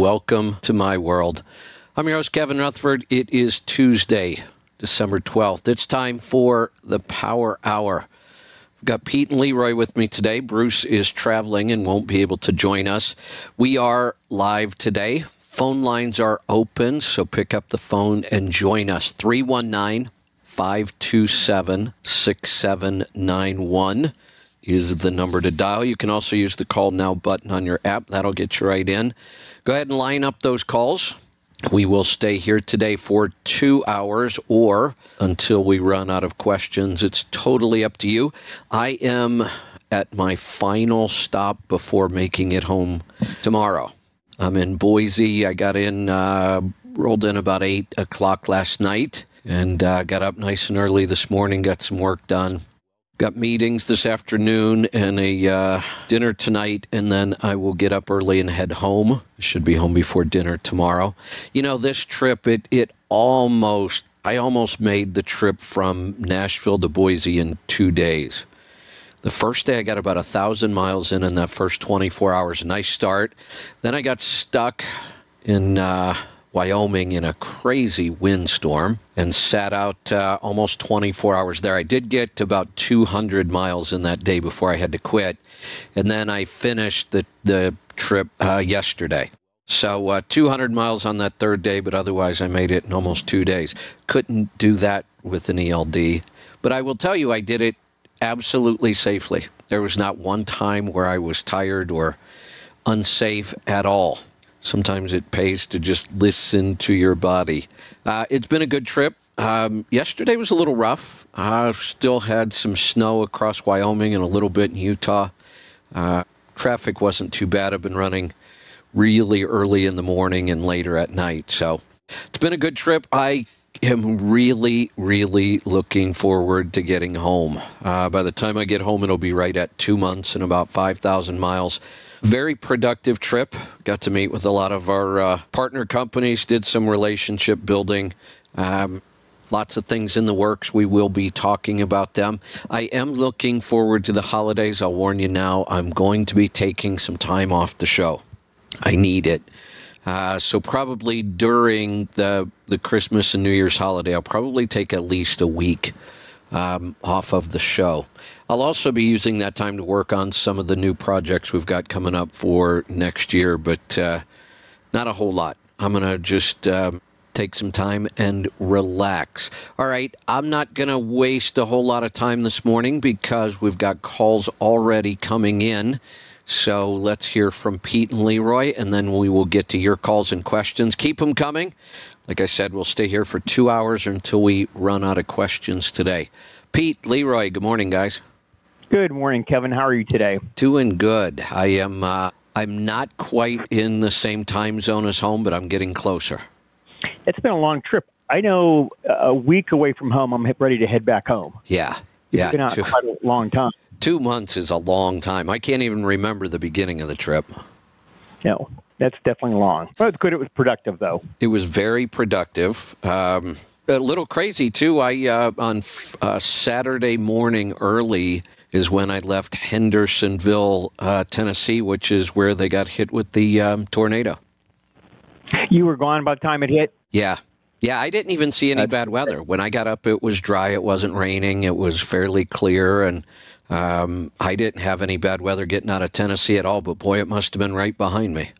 welcome to my world. I'm your host, Kevin Rutherford. It is Tuesday, December 12th. It's time for the Power Hour. I've got Pete and Leroy with me today. Bruce is traveling and won't be able to join us. We are live today. Phone lines are open, so pick up the phone and join us. 319 527 6791 is the number to dial. You can also use the call now button on your app. That'll get you right in. Go ahead and line up those calls. We will stay here today for two hours or until we run out of questions. It's totally up to you. I am at my final stop before making it home tomorrow. I'm in Boise. I got in, uh, rolled in about 8 o'clock last night and uh, got up nice and early this morning, got some work done. Got meetings this afternoon and a uh, dinner tonight, and then I will get up early and head home. Should be home before dinner tomorrow. You know, this trip, it it almost I almost made the trip from Nashville to Boise in two days. The first day I got about a thousand miles in in that first 24 hours. Nice start. Then I got stuck in uh, Wyoming in a crazy windstorm and sat out uh, almost 24 hours there. I did get about 200 miles in that day before I had to quit. And then I finished the, the trip uh, yesterday. So uh, 200 miles on that third day, but otherwise I made it in almost two days. Couldn't do that with an ELD. But I will tell you, I did it absolutely safely. There was not one time where I was tired or unsafe at all sometimes it pays to just listen to your body. Uh, it's been a good trip. Um, yesterday was a little rough. I still had some snow across Wyoming and a little bit in Utah. Uh, traffic wasn't too bad. I've been running really early in the morning and later at night. So it's been a good trip. I am really, really looking forward to getting home. Uh, by the time I get home, it'll be right at two months and about 5,000 miles. Very productive trip. Got to meet with a lot of our uh, partner companies, did some relationship building. Um, lots of things in the works. We will be talking about them. I am looking forward to the holidays. I'll warn you now, I'm going to be taking some time off the show. I need it. Uh, so probably during the the Christmas and New Year's holiday, I'll probably take at least a week um, off of the show. I'll also be using that time to work on some of the new projects we've got coming up for next year, but uh, not a whole lot. I'm going to just uh, take some time and relax. All right, I'm not going to waste a whole lot of time this morning because we've got calls already coming in. So let's hear from Pete and Leroy, and then we will get to your calls and questions. Keep them coming. Like I said, we'll stay here for two hours until we run out of questions today. Pete, Leroy, good morning, guys. Good morning, Kevin. How are you today? Doing good. I am. Uh, I'm not quite in the same time zone as home, but I'm getting closer. It's been a long trip. I know a week away from home, I'm ready to head back home. Yeah, It's yeah. been out Two, quite a long time. two months is a long time. I can't even remember the beginning of the trip. No, that's definitely long. Well, it's good. It was productive, though. It was very productive. Um, a little crazy too. I uh, on f- uh, Saturday morning early is when I left Hendersonville, uh, Tennessee, which is where they got hit with the um, tornado. You were gone by the time it hit. Yeah. Yeah, I didn't even see any bad weather. When I got up, it was dry. It wasn't raining. It was fairly clear. And um, I didn't have any bad weather getting out of Tennessee at all. But boy, it must have been right behind me.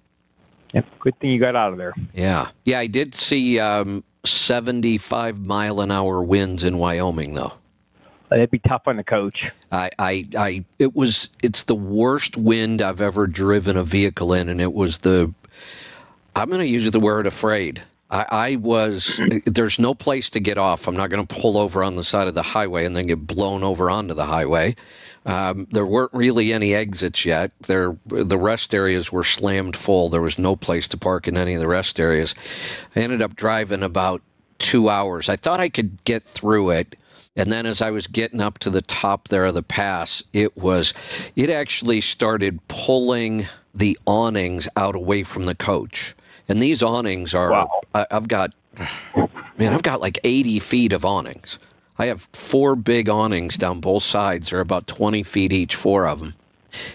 Yep. Good thing you got out of there. Yeah. Yeah, I did see um, 75 mile an hour winds in Wyoming, though. That'd be tough on the coach. I, I, I, it was, it's the worst wind I've ever driven a vehicle in, and it was the, I'm going to use the word afraid. I, I was, there's no place to get off. I'm not going to pull over on the side of the highway and then get blown over onto the highway. Um, there weren't really any exits yet. There, the rest areas were slammed full. There was no place to park in any of the rest areas. I ended up driving about two hours. I thought I could get through it. And then as I was getting up to the top there of the pass, it was, it actually started pulling the awnings out away from the coach. And these awnings are, Wow. I, I've got, man, I've got like 80 feet of awnings. I have four big awnings down both sides. They're about 20 feet each, four of them.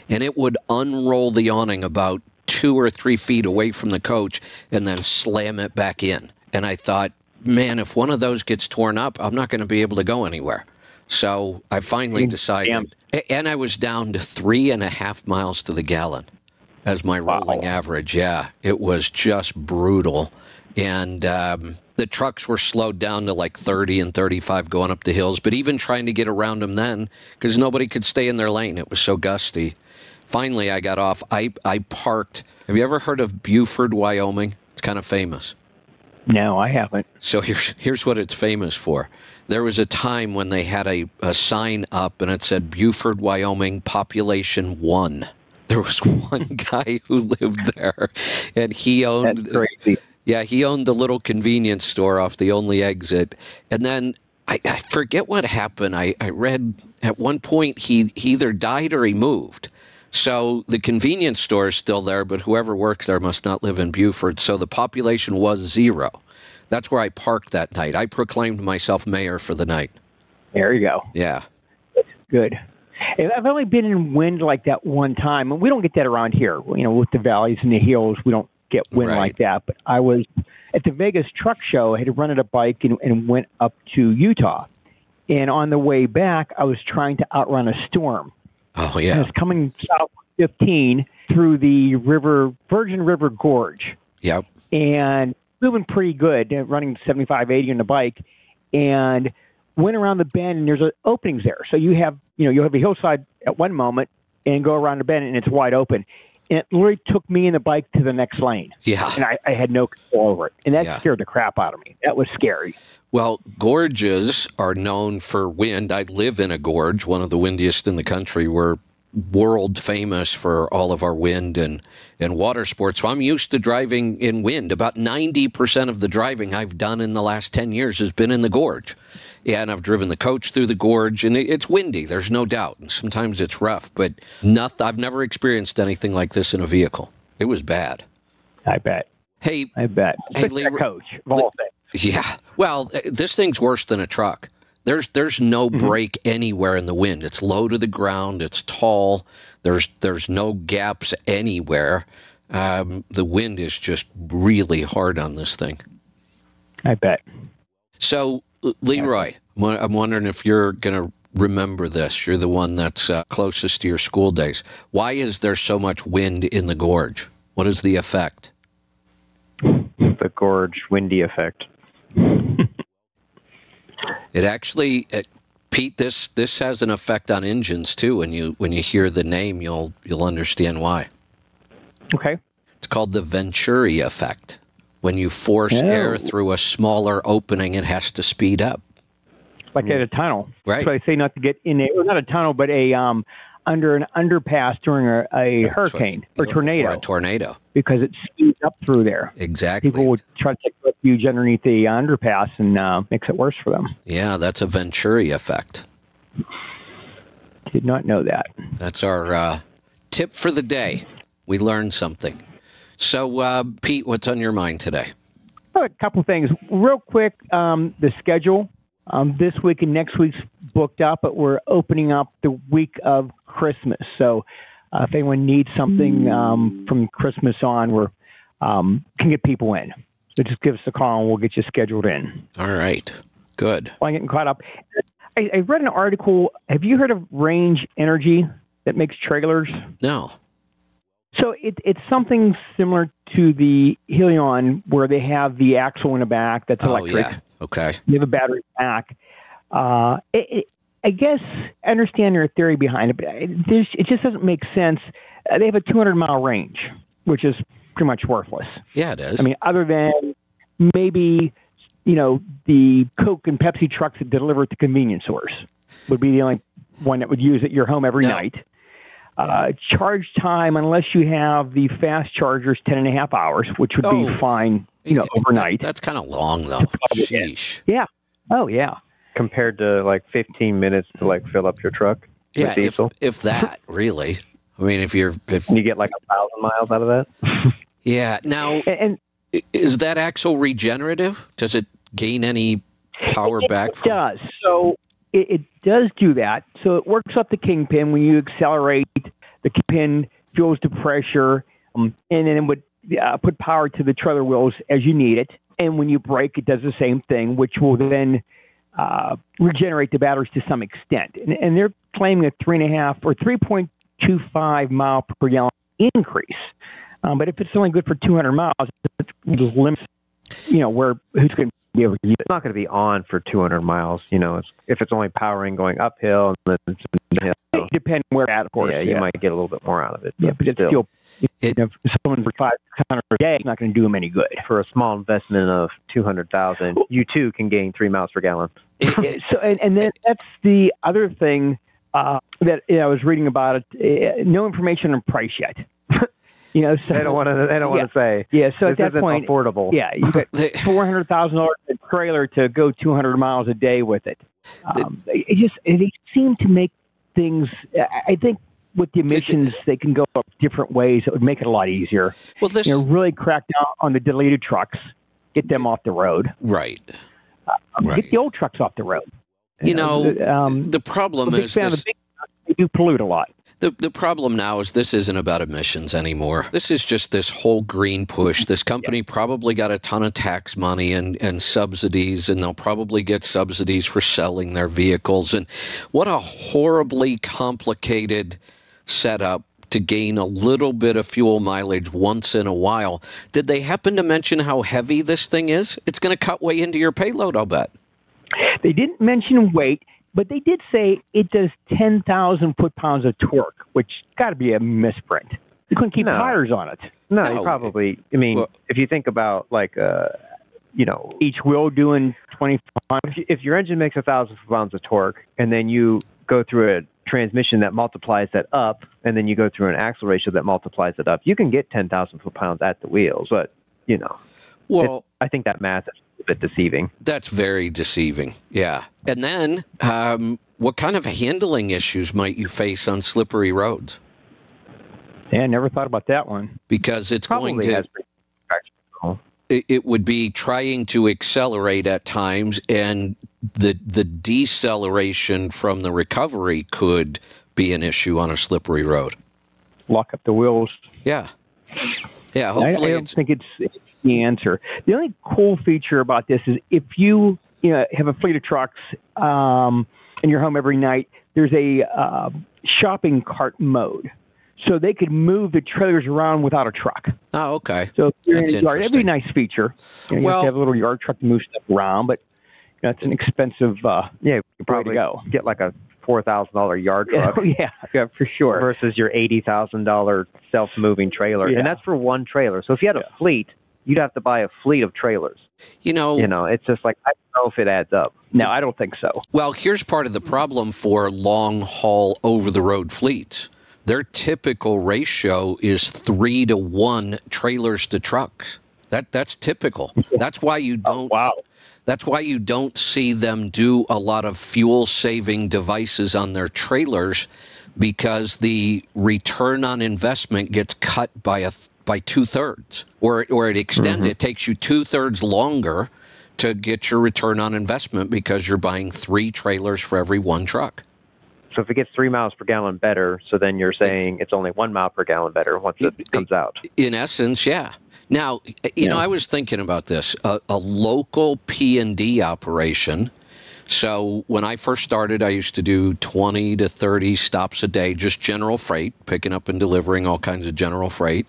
And it would unroll the awning about two or three feet away from the coach and then slam it back in. And I thought, man, if one of those gets torn up, I'm not going to be able to go anywhere. So I finally decided, and I was down to three and a half miles to the gallon as my rolling wow. average. Yeah, it was just brutal. And um, the trucks were slowed down to like 30 and 35 going up the hills, but even trying to get around them then, because nobody could stay in their lane, it was so gusty. Finally, I got off. I, I parked. Have you ever heard of Buford, Wyoming? It's kind of famous. No, I haven't. So here's here's what it's famous for. There was a time when they had a, a sign up and it said Buford, Wyoming, population one. There was one guy who lived there, and he owned. Yeah, he owned the little convenience store off the only exit, and then I, I forget what happened. I, I read at one point he, he either died or he moved. So the convenience store is still there, but whoever works there must not live in Buford. So the population was zero. That's where I parked that night. I proclaimed myself mayor for the night. There you go. Yeah. Good. I've only been in wind like that one time, and we don't get that around here. You know, with the valleys and the hills, we don't get wind right. like that. But I was at the Vegas Truck Show. I had rented a bike and, and went up to Utah. And on the way back, I was trying to outrun a storm. Oh yeah, I was coming south 15 through the river Virgin River Gorge. Yep. And moving pretty good, running 75, 80 on the bike, and went around the bend and there's openings there. So you have you know you have a hillside at one moment and go around the bend and it's wide open and it literally took me and the bike to the next lane. Yeah. And I, I had no control over it. And that yeah. scared the crap out of me. That was scary. Well, gorges are known for wind. I live in a gorge, one of the windiest in the country. We're world famous for all of our wind and, and water sports. So I'm used to driving in wind. About 90% of the driving I've done in the last 10 years has been in the gorge. Yeah, and I've driven the coach through the gorge, and it's windy. There's no doubt. And sometimes it's rough, but nothing. I've never experienced anything like this in a vehicle. It was bad. I bet. Hey, I bet. Hey, Lee, coach of all things. Yeah. Well, uh, this thing's worse than a truck. There's there's no mm-hmm. break anywhere in the wind. It's low to the ground. It's tall. There's there's no gaps anywhere. Um, the wind is just really hard on this thing. I bet. So Leroy, I'm wondering if you're going to remember this. You're the one that's uh, closest to your school days. Why is there so much wind in the gorge? What is the effect? The gorge windy effect. it actually, it, Pete, this this has an effect on engines too. When you when you hear the name, you'll you'll understand why. Okay. It's called the Venturi effect. When you force oh. air through a smaller opening, it has to speed up. Like at a tunnel. Right. So I say not to get in a, well, not a tunnel, but a, um, under an underpass during a, a hurricane or tornado. Or a tornado. Because it speeds up through there. Exactly. People would try to take refuge underneath the underpass and uh, makes it worse for them. Yeah, that's a Venturi effect. Did not know that. That's our uh, tip for the day. We learned something. So, uh, Pete, what's on your mind today? A couple things. Real quick, um, the schedule. Um, this week and next week's booked up, but we're opening up the week of Christmas. So, uh, if anyone needs something um, from Christmas on, we um, can get people in. So just give us a call and we'll get you scheduled in. All right. Good. While I'm getting caught up, I, I read an article. Have you heard of Range Energy that makes trailers? No. So it, it's something similar to the Hyliion, where they have the axle in the back that's electric. oh, electric. Yeah. Okay. You have a battery pack. Uh, it, it, I guess I understand your theory behind it, but it, it just doesn't make sense. Uh, they have a 200 mile range, which is pretty much worthless. Yeah, it is. I mean, other than maybe you know the Coke and Pepsi trucks that deliver at the convenience stores would be the only one that would use at your home every no. night. Uh, charge time, unless you have the fast chargers, ten and a half hours, which would oh, be fine, you know, overnight. That, that's kind of long, though. Sheesh. Yeah. Oh, yeah. Compared to like 15 minutes to like fill up your truck. Yeah, if, if that really. I mean, if you're if you get like a thousand miles out of that. yeah. Now, and, and is that axle regenerative? Does it gain any power it, back? It from... does. So it, it does do that. So it works up the kingpin when you accelerate. The kingpin fuels to pressure. and then it would uh, put power to the trailer wheels as you need it. And when you brake, it does the same thing, which will then uh, regenerate the batteries to some extent. And, and they're claiming a three and a half or 3.25 mile per gallon increase. Um, but if it's only good for 200 miles, it just limits, you know, where who's going to be able to use it. It's not going to be on for 200 miles. You know, it's, if it's only powering going uphill and then it's downhill, Depending where at, of course. yeah, you might get a little bit more out of it. Yeah, but it's still, It- you know, if someone for five hundred a day, it's not going to do them any good. for a small investment of 200,000, you too can gain three miles per gallon. It- so, and, and then that's the other thing uh, that you know, I was reading about it. Uh, no information on price yet. you know, so They don't want to. They don't want to say. Yeah, so this at that isn't point, affordable. yeah, you got four hundred thousand dollars a trailer to go two hundred miles a day with it. Um, it just they seem to make things. I- I think with the emissions, they can go up different ways. It would make it a lot easier. well, this You know, really crack down on the deleted trucks, get them off the road, right. Um, Right. get the old trucks off the road. You know, um, the problem I'm a big is this, the big. They do pollute a lot. The, the problem now is this isn't about emissions anymore. This is just this whole green push. This company probably got a ton of tax money and, and subsidies, and they'll probably get subsidies for selling their vehicles. And what a horribly complicated setup to gain a little bit of fuel mileage once in a while. Did they happen to mention how heavy this thing is? It's going to cut way into your payload, I'll bet. They didn't mention weight, but they did say it does 10,000 foot pounds of torque, which got to be a misprint. You couldn't keep No. tires on it. No, No. you probably. I mean, Well- if you think about like, uh, you know, Each wheel doing 25. if, you, if your engine makes a thousand pounds of torque, and then you go through a transmission that multiplies that up, and then you go through an axle ratio that multiplies it up, you can get ten thousand foot pounds at the wheels. But you know, Well, it, I think that math is a bit deceiving. That's very deceiving. Yeah. And then, um, what kind of handling issues might you face on slippery roads? Yeah, I never thought about that one. Because it's going to, has pretty traction control. it, it would be trying to accelerate at times, and the the deceleration from the recovery could be an issue on a slippery road. Lock up the wheels. Yeah. Yeah. I, I don't think it's the answer. The only cool feature about this is if you you know have a fleet of trucks um, and you're home every night, there's a uh, shopping cart mode, so they could move the trailers around without a truck. oh, okay. So that's in yard, that'd be a nice feature. You, know, you Well- have to have a little yard truck to move stuff around, but you know, an expensive uh, Yeah, you way probably to go. get like a four thousand dollar yard truck. yeah, yeah, for sure. versus your eighty thousand dollar self moving trailer, Yeah. and that's for one trailer. So if you had a fleet, you'd have to buy a fleet of trailers. You know, You know, it's just like I don't know if it adds up. No, I don't think so. Well, here's part of the problem for long haul over the road fleets. Their typical ratio is three to one trailers to trucks. That that's typical. That's why you oh, don't. wow. That's why you don't see them do a lot of fuel saving devices on their trailers, because the return on investment gets cut by a by two thirds, or or it extends. Mm-hmm. It takes you two thirds longer to get your return on investment because you're buying three trailers for every one truck. So if it gets three miles per gallon better, so then you're saying it's only one mile per gallon better once it comes out. In essence, yeah. Now, you know, I was thinking about this. A, a local P and D operation. So when I first started, I used to do 20 to 30 stops a day, just general freight, picking up and delivering all kinds of general freight.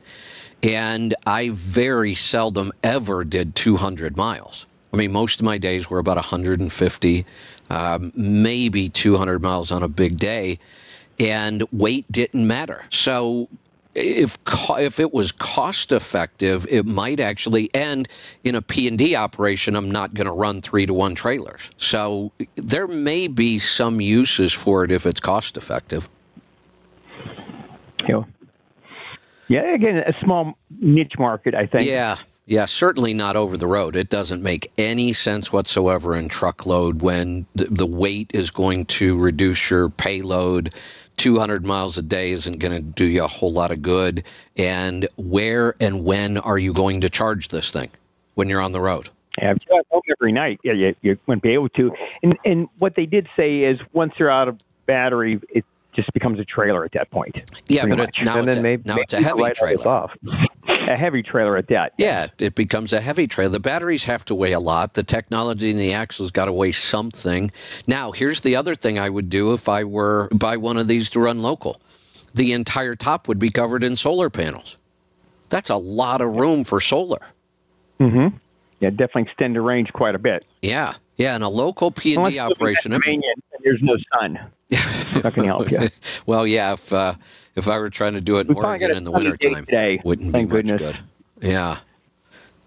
And I very seldom ever did 200 miles. I mean, most of my days were about 150, um, maybe 200 miles on a big day, and weight didn't matter. So if if it was cost effective, it might actually. And in a P and D operation, I'm not going to run three to one trailers. So there may be some uses for it if it's cost effective. Know. Yeah, again, a small niche market, I think. Yeah. Yeah, certainly not over the road. It doesn't make any sense whatsoever in truckload when the, the weight is going to reduce your payload. 200 miles a day isn't going to do you a whole lot of good. And where and when are you going to charge this thing when you're on the road? Yeah, if you're at home every night, yeah, you, you wouldn't be able to. And and what they did say is once they're out of battery, it just becomes a trailer at that point. Yeah, but it, now, it's a, maybe, now it's a heavy trailer. Off. A heavy trailer at that. Yeah, it becomes a heavy trailer. The batteries have to weigh a lot. The technology in the axle's got to weigh something. Now, here's the other thing I would do if I were buy one of these to run local. The entire top would be covered in solar panels. That's a lot of room for solar. Mm-hmm. Yeah, definitely extend the range quite a bit. Yeah, yeah, in a local P and D you live in operation. it- Pennsylvania and there's no sun. That can help you. well, yeah, if uh, if I were trying to do it in We finally Oregon a in the sunny day wintertime, today. wouldn't Thank be much goodness. good. Yeah.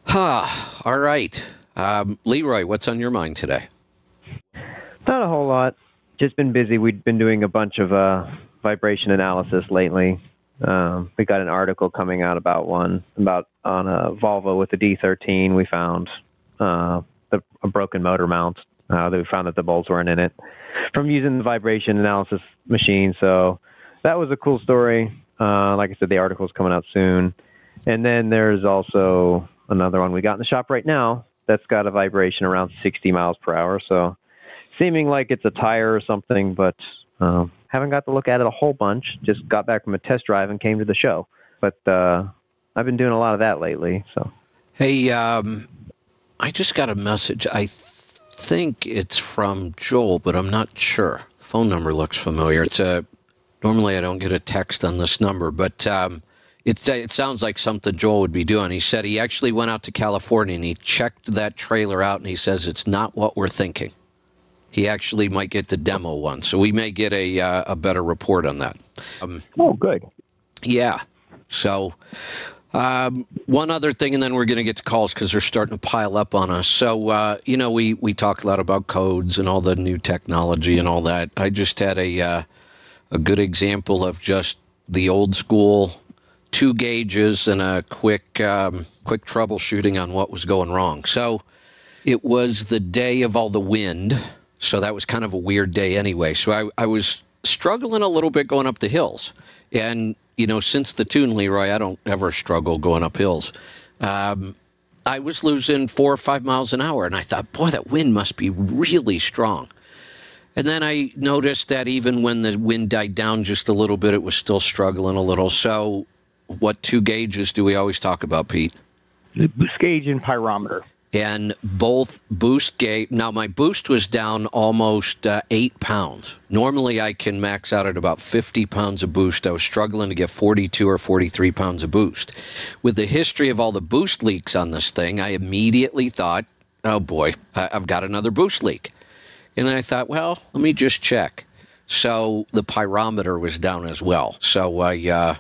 Ah, all right. Um, Leroy, what's on your mind today? Not a whole lot. Just been busy. We've been doing a bunch of uh, vibration analysis lately. Um, we got an article coming out about one about on a Volvo with the D13. We found uh, the, a broken motor mount. Uh, that we found that the bolts weren't in it from using the vibration analysis machine. So that was a cool story. Uh, like I said, the article is coming out soon. And then there's also another one we got in the shop right now that's got a vibration around 60 miles per hour. So seeming like it's a tire or something, but um, haven't got to look at it a whole bunch. Just got back from a test drive and came to the show. But uh, I've been doing a lot of that lately. So Hey, um, I just got a message. I th- think it's from Joel, but I'm not sure. Phone number looks familiar. It's a normally I don't get a text on this number, but um, it's it sounds like something Joel would be doing. He said he actually went out to California and he checked that trailer out, and he says it's not what we're thinking. He actually might get to demo one, so we may get a uh, a better report on that. Um, Oh, good. yeah. So, um, one other thing, and then we're going to get to calls because they're starting to pile up on us. So, uh, you know, we we talk a lot about codes and all the new technology and all that. I just had a uh, a good example of just the old school two gauges and a quick um, quick troubleshooting on what was going wrong. So, it was the day of all the wind, so that was kind of a weird day anyway. So I, I was struggling a little bit going up the hills, and you know, since the tune, Leroy, I don't ever struggle going up hills. Um, I was losing four or five miles an hour, and I thought, boy, that wind must be really strong. And then I noticed that even when the wind died down just a little bit, it was still struggling a little. So, what two gauges do we always talk about, Pete? The gauge and pyrometer. And both boost gate. Now my boost was down almost uh, eight pounds. Normally I can max out at about 50 pounds of boost. I was struggling to get 42 or 43 pounds of boost. With the history of all the boost leaks on this thing, I immediately thought, "Oh boy, I've got another boost leak." And I thought, well, let me just check. So the pyrometer was down as well. So I uh,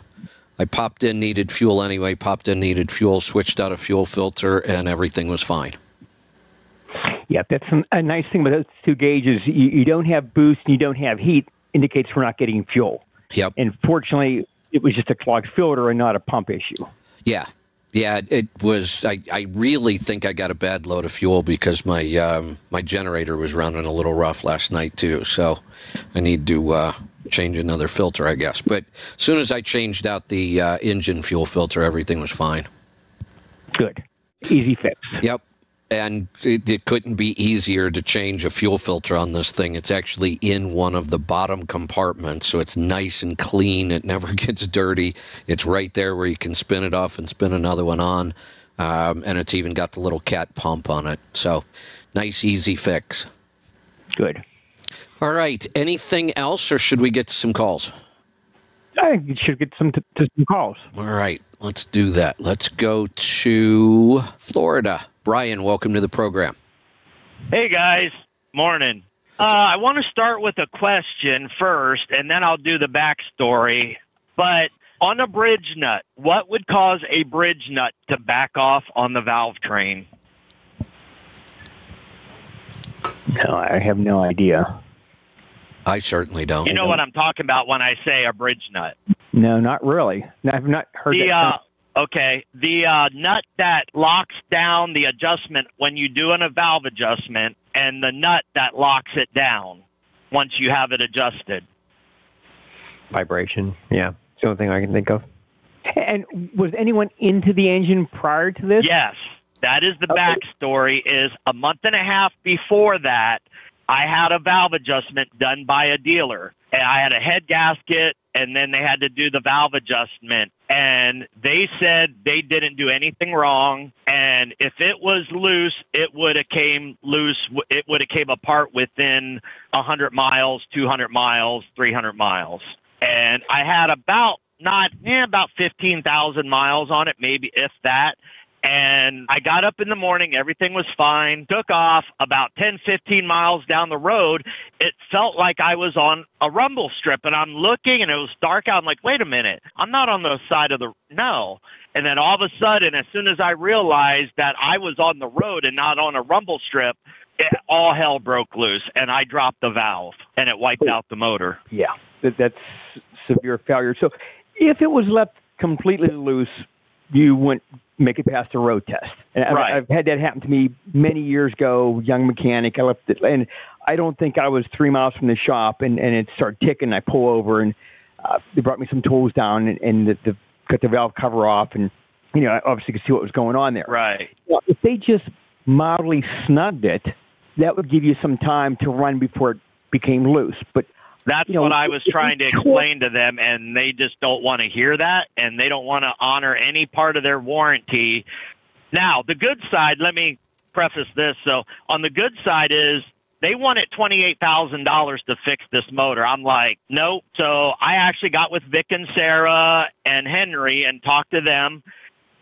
I popped in needed fuel anyway. Popped in needed fuel. Switched out a fuel filter, and everything was fine. Yeah, that's a nice thing about those two gauges. You, you don't have boost and you don't have heat, indicates we're not getting fuel. Yep. And fortunately, it was just a clogged filter and not a pump issue. Yeah. Yeah, it was. I, I really think I got a bad load of fuel because my um, my generator was running a little rough last night too. So I need to uh, change another filter, I guess. But as soon as I changed out the uh, engine fuel filter, everything was fine. Good. Easy fix. Yep. And it, it couldn't be easier to change a fuel filter on this thing. It's actually in one of the bottom compartments, so it's nice and clean. It never gets dirty. It's right there where you can spin it off and spin another one on. Um, and it's even got the little cat pump on it. So nice, easy fix. Good. All right. Anything else, or should we get to some calls? I think you should get some, t- to some calls. All right. Let's do that. Let's go to Florida. Brian, welcome to the program. Hey guys, morning. Uh, I want to start with a question first, and then I'll do the backstory. But on a bridge nut, what would cause a bridge nut to back off on the valve train? No, I have no idea. I certainly don't. You know what I'm talking about when I say a bridge nut. No, not really. I've not heard The that. uh, okay, the uh, nut that locks down the adjustment when you do an, a valve adjustment, and the nut that locks it down once you have it adjusted. vibration, yeah, it's the only thing I can think of. and was anyone into the engine prior to this? Yes, that is the Okay. backstory. Is a month and a half before that, I had a valve adjustment done by a dealer. And I had a head gasket and then they had to do the valve adjustment. And they said they didn't do anything wrong. And if it was loose it would have came loose it would have came apart within 100 miles 200 miles 300 miles. And I had about not eh, about 15,000 miles on it maybe if that and I got up in the morning, everything was fine, took off about 10, 15 miles down the road. It felt like I was on a rumble strip and I'm looking and it was dark out. I'm like, wait a minute, I'm not on the side of the, no. And then all of a sudden, as soon as I realized that I was on the road and not on a rumble strip, it, all hell broke loose and I dropped the valve and it wiped oh. out the motor. Yeah, that, that's severe failure. So if it was left completely loose, you wouldn't make it past the road test. And Right. I've, I've had that happen to me many years ago, young mechanic. I left it, and I don't think I was three miles from the shop, and, and it started ticking. I pull over, and uh, they brought me some tools down, and, and the, the, cut the valve cover off, and you know, I obviously could see what was going on there. Right. Well, if they just mildly snugged it, that would give you some time to run before it became loose. But That's You know, what I was trying to explain to them, and they just don't want to hear that, and they don't want to honor any part of their warranty. Now, the good side, let me preface this. So, on the good side is they wanted $28,000 to fix this motor. I'm like, nope. So, I actually got with Vic and Sarah and Henry and talked to them.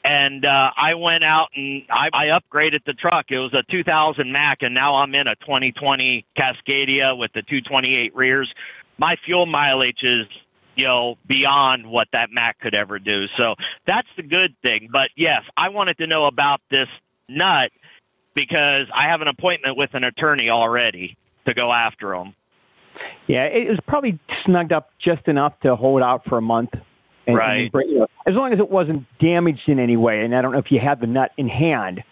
And uh, I went out and I, I upgraded the truck. It was a 2000 Mack, and now I'm in a 2020 Cascadia with the 228 rears. My fuel mileage is, you know, beyond what that Mack could ever do. So that's the good thing. But yes, I wanted to know about this nut because I have an appointment with an attorney already to go after him. Yeah, it was probably snugged up just enough to hold out for a month. And, Right. and, you know, as long as it wasn't damaged in any way, and I don't know if you had the nut in hand.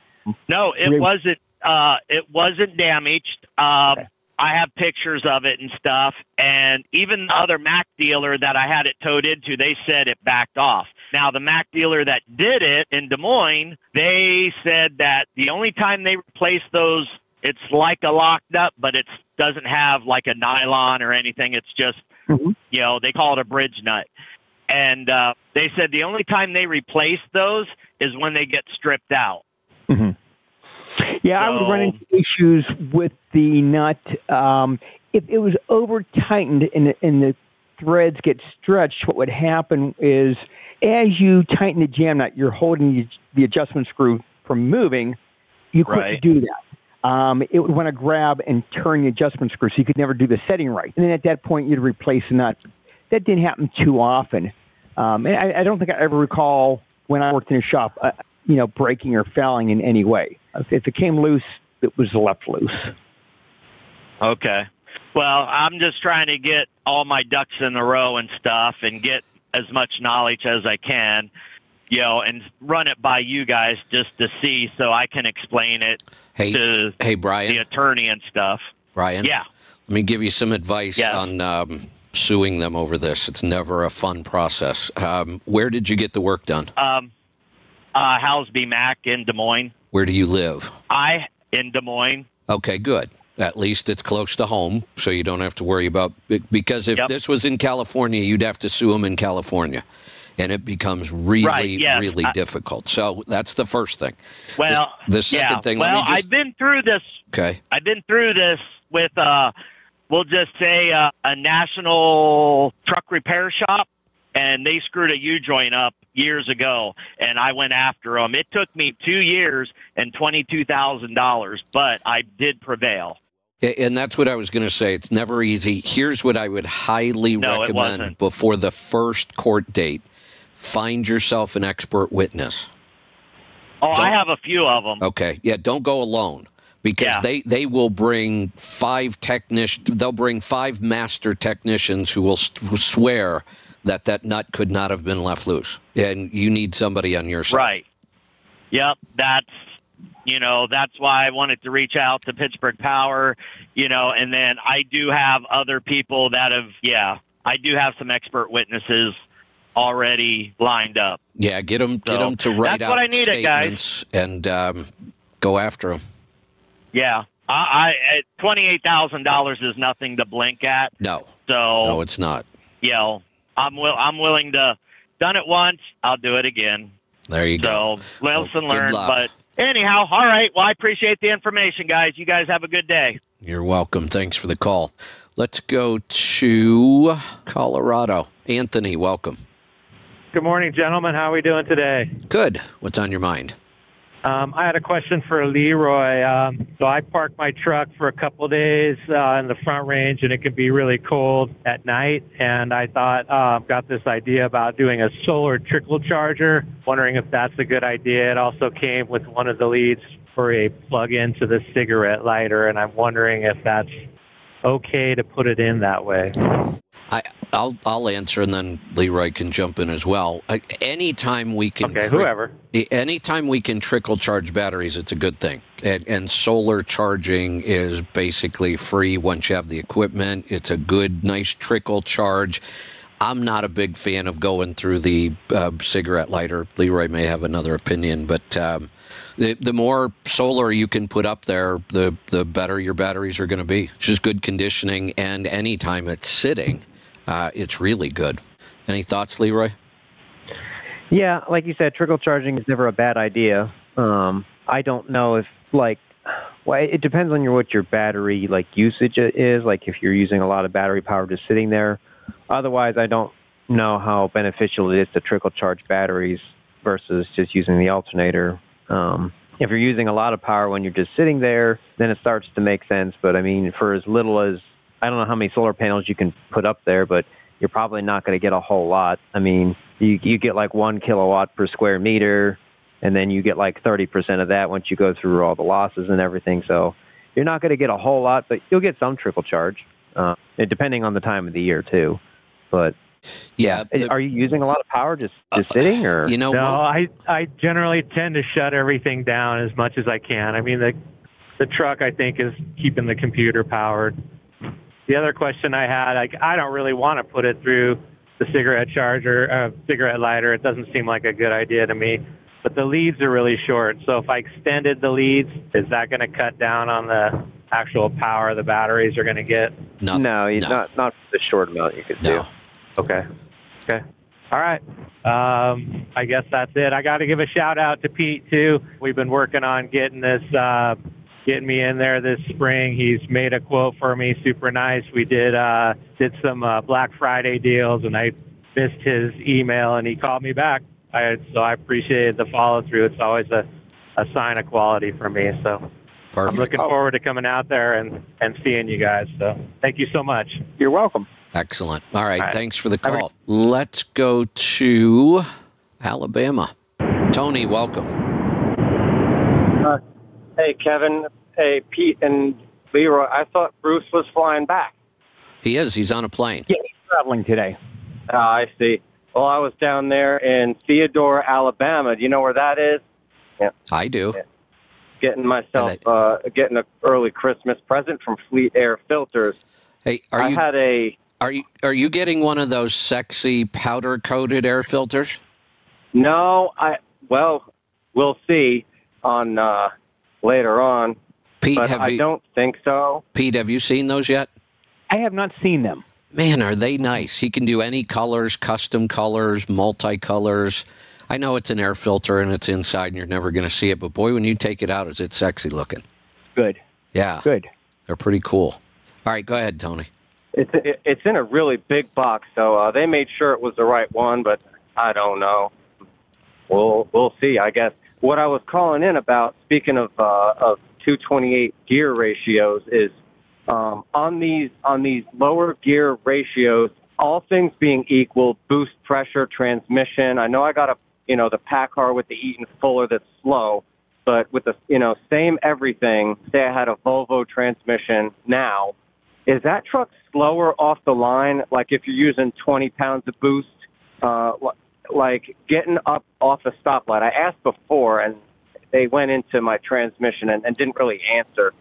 No, it wasn't. Uh, it wasn't damaged. Um, Okay. I have pictures of it and stuff, and even the other Mack dealer that I had it towed into, they said it backed off. Now, the Mack dealer that did it in Des Moines, they said that the only time they replace those, it's like a locked up, but it doesn't have like a nylon or anything. It's just, Mhm. you know, they call it a bridge nut. And uh, they said the only time they replace those is when they get stripped out. hmm Yeah, I would run into issues with the nut um, if it was over tightened and the, and the threads get stretched. What would happen is, as you tighten the jam nut, you're holding the, the adjustment screw from moving. You couldn't Right. do that. Um, it would want to grab and turn the adjustment screw, so you could never do the setting right. And then at that point, you'd replace the nut. That didn't happen too often. Um, and I, I don't think I ever recall when I worked in a shop, uh, you know, breaking or fouling in any way. If, if it came loose, it was left loose. Okay. Well, I'm just trying to get all my ducks in a row and stuff and get as much knowledge as I can, you know, and run it by you guys just to see so I can explain it Hey, to hey, Brian. the attorney and stuff. Brian. Yeah. Let me give you some advice Yes. on um, suing them over this. It's never a fun process. Um, where did you get the work done? Um, uh, Mack in Des Moines. Where do you live? I in Des Moines. Okay, good. At least it's close to home, so you don't have to worry about. Because if Yep. this was in California, you'd have to sue them in California, and it becomes really, Right, yes. really I- difficult. So that's the first thing. Well, the second yeah. thing, let Well, me just- I've been through this Okay. I've been through this with, uh, we'll just say, uh, a national truck repair shop, and they screwed a U joint up years ago, and I went after them. It took me two years and twenty-two thousand dollars, but I did prevail. And that's what I was going to say. It's never easy. Here's what I would highly No, recommend before the first court date find yourself an expert witness. Oh, I Don't- have a few of them. Okay. Yeah, don't go alone because Yeah. they, they will bring five technicians, they'll bring five master technicians who will who swear that that nut could not have been left loose. And you need somebody on your side. Right. Yep. That's you know that's why I wanted to reach out to Pittsburgh Power. You know, and then I do have other people that have yeah I do have some expert witnesses already lined up. Yeah, get them, get So, 'em to write out needed, guys. statements and um, go after them. Yeah. I, I twenty eight thousand dollars is nothing to blink at. No, So no, it's not. you know, I'm will I'm willing to done it once. I'll do it again. There you go. So lesson Well, learned. luck. But anyhow, all right. Well, I appreciate the information, guys. You guys have a good day. You're welcome. Thanks for the call. Let's go to Colorado. Anthony, welcome. Good morning, gentlemen. How are we doing today? Good. What's on your mind? Um, I had a question for Leroy. Um, so I parked my truck for a couple days uh, in the front range, and it can be really cold at night. And I thought, uh, got this idea about doing a solar trickle charger. Wondering if that's a good idea. It also came with one of the leads for a plug-in to the cigarette lighter, and I'm wondering if that's okay to put it in that way. I, I'll I'll answer, and then Leroy can jump in as well. I, anytime we can, Okay, tri- whoever. anytime we can trickle charge batteries, it's a good thing. And, and solar charging is basically free once you have the equipment. It's a good, nice trickle charge. I'm not a big fan of going through the uh, cigarette lighter. Leroy may have another opinion, but um, the, the more solar you can put up there, the the better your batteries are going to be. It's just good conditioning, and anytime it's sitting, uh, it's really good. Any thoughts, Leroy? Yeah, like you said, trickle charging is never a bad idea. Um, I don't know if like, well, it depends on your what your battery like usage is. Like if you're using a lot of battery power just sitting there. Otherwise, I don't know how beneficial it is to trickle charge batteries versus just using the alternator. Um, if you're using a lot of power when you're just sitting there, then it starts to make sense. But I mean, for as little as I don't know how many solar panels you can put up there, but you're probably not going to get a whole lot. I mean, you you get like one kilowatt per square meter, and then you get like 30% of that once you go through all the losses and everything. So you're not going to get a whole lot, but you'll get some trickle charge, uh, depending on the time of the year too. But Yeah. the- are you using a lot of power just just sitting, or you know, No, one- I I generally tend to shut everything down as much as I can. I mean, the the truck I think is keeping the computer powered. The other question I had, like, I don't really want to put it through the cigarette charger, uh, cigarette lighter. It doesn't seem like a good idea to me. But the leads are really short, so if I extended the leads, is that going to cut down on the actual power the batteries are going to get? nothing. no, no. not not the short amount you could No. do. Okay. Okay. All right. Um, I guess that's it. I got to give a shout out to Pete too. We've been working on getting this, uh, getting me in there this spring. He's made a quote for me, super nice. We did uh, did some uh, Black Friday deals, and I missed his email, and he called me back. I, so I appreciated the follow through. It's always a, a sign of quality for me. So Perfect. I'm looking forward to coming out there and, and seeing you guys. So thank you so much. You're welcome. Excellent. All right. All right. Thanks for the call. Let's go to Alabama. Tony, welcome. Hey, Kevin. Hey, Pete and Leroy. I thought Bruce was flying back. He is. He's on a plane. Yeah, he's traveling today. Ah, I see. Well, I was down there in Theodore, Alabama. Do you know where that is? Yeah. I do. Getting myself, Are uh, getting an early Christmas present from Fleet Air Filters. Hey, are I you I had a are you are you getting one of those sexy powder coated air filters? no. I well, we'll see on uh, later on, Pete, but have I you don't think so. Pete, have you seen those yet? I have not seen them. Man, are they nice? He can do any colors, custom colors, multicolors. I know it's an air filter and it's inside and you're never going to see it, but boy, when you take it out, is it sexy looking? Good, Yeah, good. they're pretty cool. All right, go ahead, Tony. It's it, it's in a really big box, so uh, they made sure it was the right one, but I don't know. We'll we'll see. I guess what I was calling in about, speaking of uh, of 228 gear ratios, is um, on these on these lower gear ratios. All things being equal, boost pressure, transmission. I know I got a you know the PACCAR with the Eaton Fuller that's slow, but with the you know same everything. Say I had a Volvo transmission now is that truck slower off the line? Like if you're using 20 pounds of boost, uh, like getting up off a stoplight. I asked before, and they went into my transmission and, and didn't really answer.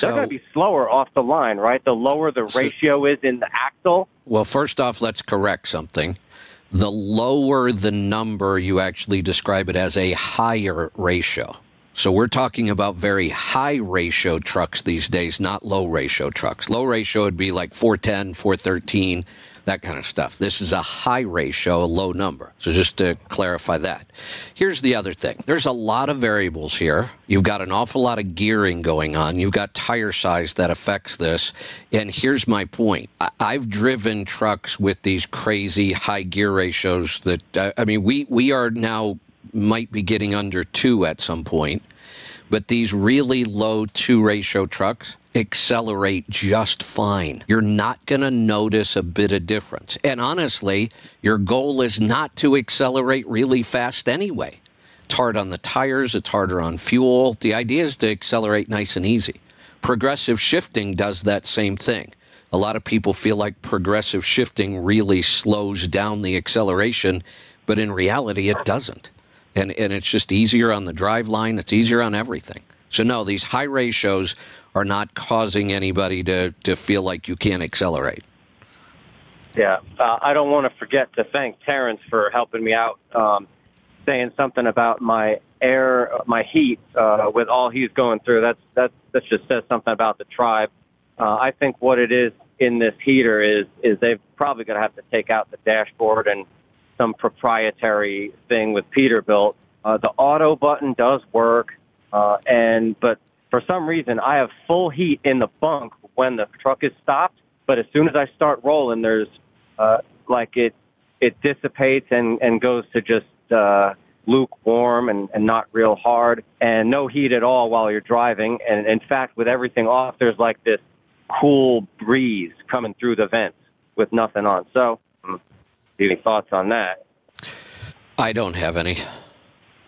They're going to be slower off the line, right? The lower the So- ratio is in the axle. well, first off, let's correct something. The lower the number, you actually describe it as a higher ratio. So we're talking about very high ratio trucks these days, not low ratio trucks. Low ratio would be like 410, 413, that kind of stuff. This is a high ratio, a low number. So just to clarify that. Here's the other thing there's a lot of variables here. You've got an awful lot of gearing going on, you've got tire size that affects this. And here's my point I've driven trucks with these crazy high gear ratios that, uh, I mean, we, we are now might be getting under two at some point, but these really low two ratio trucks accelerate just fine. You're not going to notice a bit of difference. And honestly, your goal is not to accelerate really fast anyway. It's hard on the tires, it's harder on fuel. The idea is to accelerate nice and easy. Progressive shifting does that same thing. A lot of people feel like progressive shifting really slows down the acceleration, but in reality, it doesn't and, and it's just easier on the drive line. It's easier on everything. So no, these high ratios are not causing anybody to, to feel like you can't accelerate. Yeah, uh, I don't want to forget to thank Terrence for helping me out, um, saying something about my air, my heat uh, with all he's going through. That's that that just says something about the tribe. Uh, I think what it is in this heater is is they've probably going to have to take out the dashboard and some proprietary thing with Peterbilt. Uh, the auto button does work, uh, and but for some reason I have full heat in the bunk when the truck is stopped. But as soon as I start rolling, there's uh, like it it dissipates and and goes to just uh, lukewarm and, and not real hard, and no heat at all while you're driving. And in fact, with everything off, there's like this cool breeze coming through the vents with nothing on. So. Any thoughts on that? I don't have any.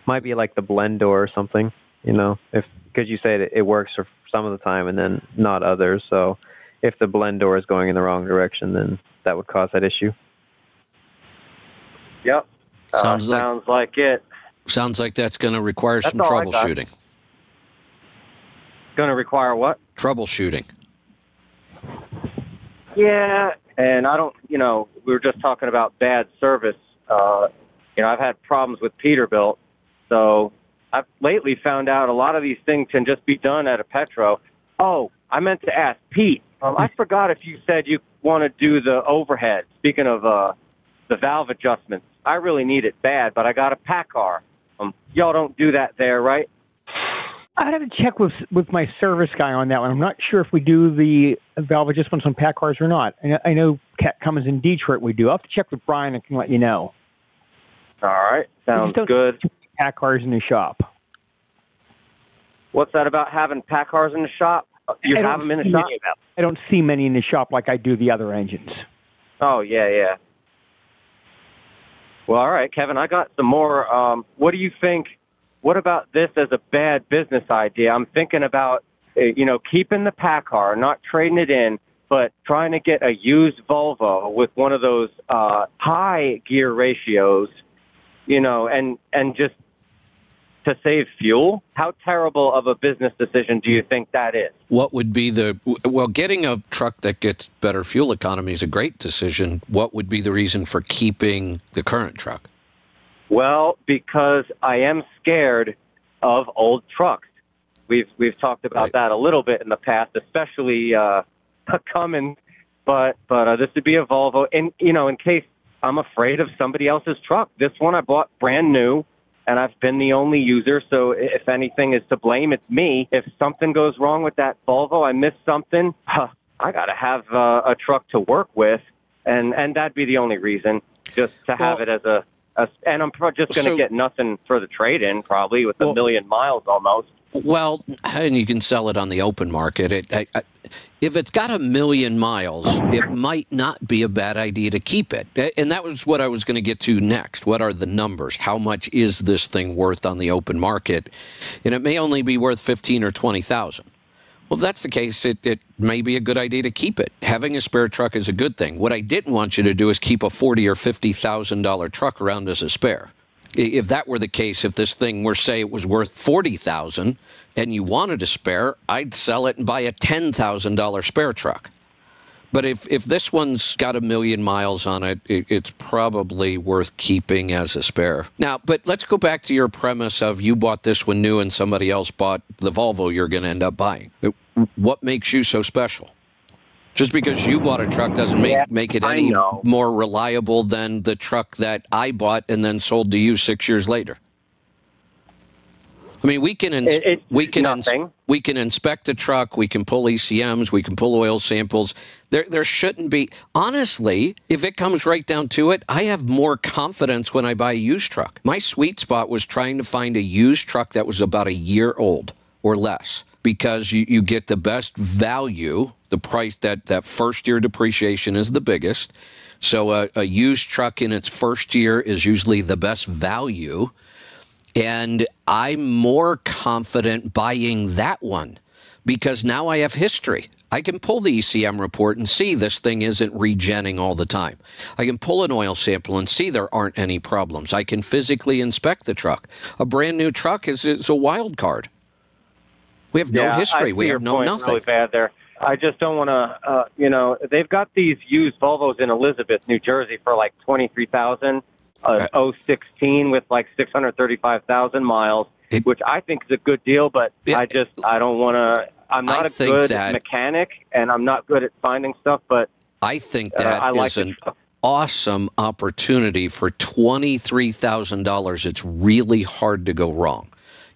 Might be like the blend door or something, you know, if because you say it, it works for some of the time and then not others. So if the blend door is going in the wrong direction, then that would cause that issue. Yep. Sounds uh, like- sounds like it. Sounds like that's going to require That's some all I got. troubleshooting. Going to require what? Troubleshooting. Yeah, and I don't. You know, we were just talking about bad service. Uh, you know, I've had problems with Peterbilt, so I've lately found out a lot of these things can just be done at a Petro. Oh, I meant to ask Pete. Um, I forgot if you said you want to do the overhead. Speaking of uh, the valve adjustments, I really need it bad, but I got a PACCAR. Um, y'all don't do that there, right? I'd have to check with with my service guy on that one. I'm not sure if we do the valve adjustments on PACCARs or not. I know, I know Cat Cummins in Detroit we do. I'll have to check with Brian and can let you know. All right, sounds good. PACCARs in the shop. What's that about having PACCARs in the shop? You have them in the shop? many. I don't see many in the shop like I do the other engines. Oh yeah, yeah. Well, all right, Kevin. I got some more. Um, what do you think? What about this as a bad business idea? I'm thinking about, uh, you know, keeping the PACCAR, not trading it in, but trying to get a used Volvo with one of those uh, high gear ratios, you know, and and just to save fuel. How terrible of a business decision do you think that is? What would be the well? Getting a truck that gets better fuel economy is a great decision. What would be the reason for keeping the current truck? Well, because I am scared of old trucks. We've we've talked about Right. that a little bit in the past, especially uh, Cummins. But but uh, this would be a Volvo, and you know, in case I'm afraid of somebody else's truck. This one I bought brand new, and I've been the only user. So if anything is to blame, it's me. If something goes wrong with that Volvo, I missed something. Huh, I got to have uh, a truck to work with, and and that'd be the only reason, just to have Well- it as a. a and I'm pro- just going to So- get nothing for the trade-in, probably with a million miles almost. Well, and you can sell it on the open market. It, I, I, if it's got a million miles, it might not be a bad idea to keep it. And that was what I was going to get to next. What are the numbers? How much is this thing worth on the open market? And it may only be worth fifteen or twenty thousand. Well, if that's the case, it, it may be a good idea to keep it. Having a spare truck is a good thing. What I didn't want you to do is keep a forty or fifty thousand dollar truck around as a spare. If that were the case, if this thing were say it was worth forty thousand and you wanted a spare, I'd sell it and buy a ten thousand dollar spare truck. But if, if this one's got a million miles on it, it, it's probably worth keeping as a spare. Now, but let's go back to your premise of you bought this one new and somebody else bought the Volvo you're going to end up buying. What makes you so special? Just because you bought a truck doesn't make, Yeah, make it any more reliable than the truck that I bought and then sold to you six years later. I mean, we can ins- It- we can ins- we can inspect the truck, we can pull ECMs, we can pull oil samples. There there shouldn't be honestly, if it comes right down to it, I have more confidence when I buy a used truck. My sweet spot was trying to find a used truck that was about a year old or less because you, you get the best value. The price that that first year depreciation is the biggest. So a, a used truck in its first year is usually the best value. And I'm more confident buying that one because now I have history. I can pull the ECM report and see this thing isn't regenning all the time. I can pull an oil sample and see there aren't any problems. I can physically inspect the truck. A brand new truck is, is a wild card. We have no Yeah, I history. We have no nothing. Really bad there. I just don't want to. Uh, you know, they've got these used Volvos in Elizabeth, New Jersey, for like twenty three thousand. Uh, 016 with like 635,000 miles, It- which I think is a good deal, but Yeah. I just I don't want to. I'm not I a good that- mechanic, and I'm not good at finding stuff. But I think uh, that I like is an awesome opportunity for $23,000. It's really hard to go wrong.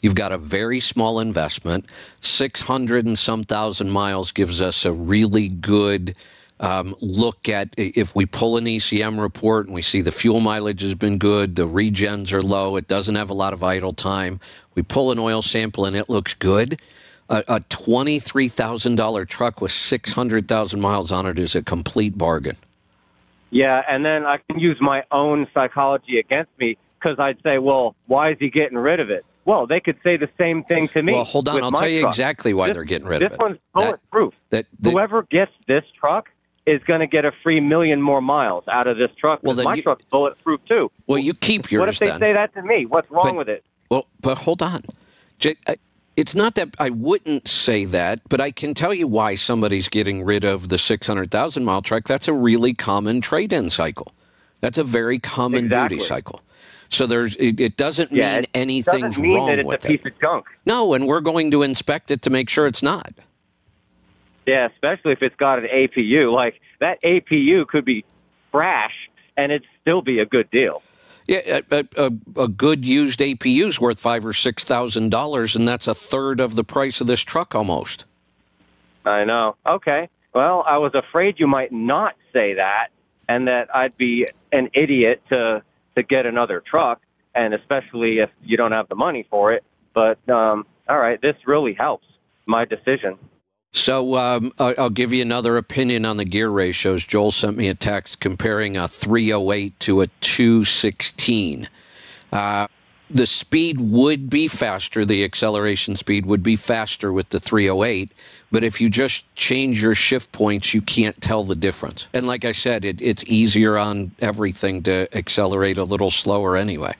You've got a very small investment. 600 and some thousand miles gives us a really good um, look at if we pull an ECM report and we see the fuel mileage has been good, the regens are low, it doesn't have a lot of idle time. We pull an oil sample and it looks good. A, a $23,000 truck with 600,000 miles on it is a complete bargain. Yeah, and then I can use my own psychology against me because I'd say, well, why is he getting rid of it? Well, they could say the same thing to me. Well, hold on. I'll tell you truck. exactly why This- they're getting rid of it. This one's That- bulletproof. that- that- Whoever gets this truck is going to get a free million more miles out of this truck. Well, my you- truck's bulletproof too. well, you keep yours what if they then. say that to me? What's wrong But- with it? Well, but hold on. It's not that I wouldn't say that, but I can tell you why somebody's getting rid of the 600,000 mile truck. That's a really common trade in cycle. That's a very common Exactly. duty cycle. So there's it, it doesn't Yeah, mean it anything's doesn't mean wrong that it's with a piece it. of junk. No, and we're going to inspect it to make sure it's not. Yeah, especially if it's got an APU. Like that APU could be trash, and it'd still be a good deal. Yeah, a, a, a good used APU is worth five or six thousand dollars, and that's a third of the price of this truck almost. I know. Okay. Well, I was afraid you might not say that, and that I'd be an idiot to to get another truck, and especially if you don't have the money for it. But um, all right, this really helps my decision. So um, I'll give you another opinion on the gear ratios. Joel sent me a text comparing a 308 to a 216. Uh, the speed would be faster. The acceleration speed would be faster with the 308. But if you just change your shift points, you can't tell the difference. And like I said, it, it's easier on everything to accelerate a little slower anyway.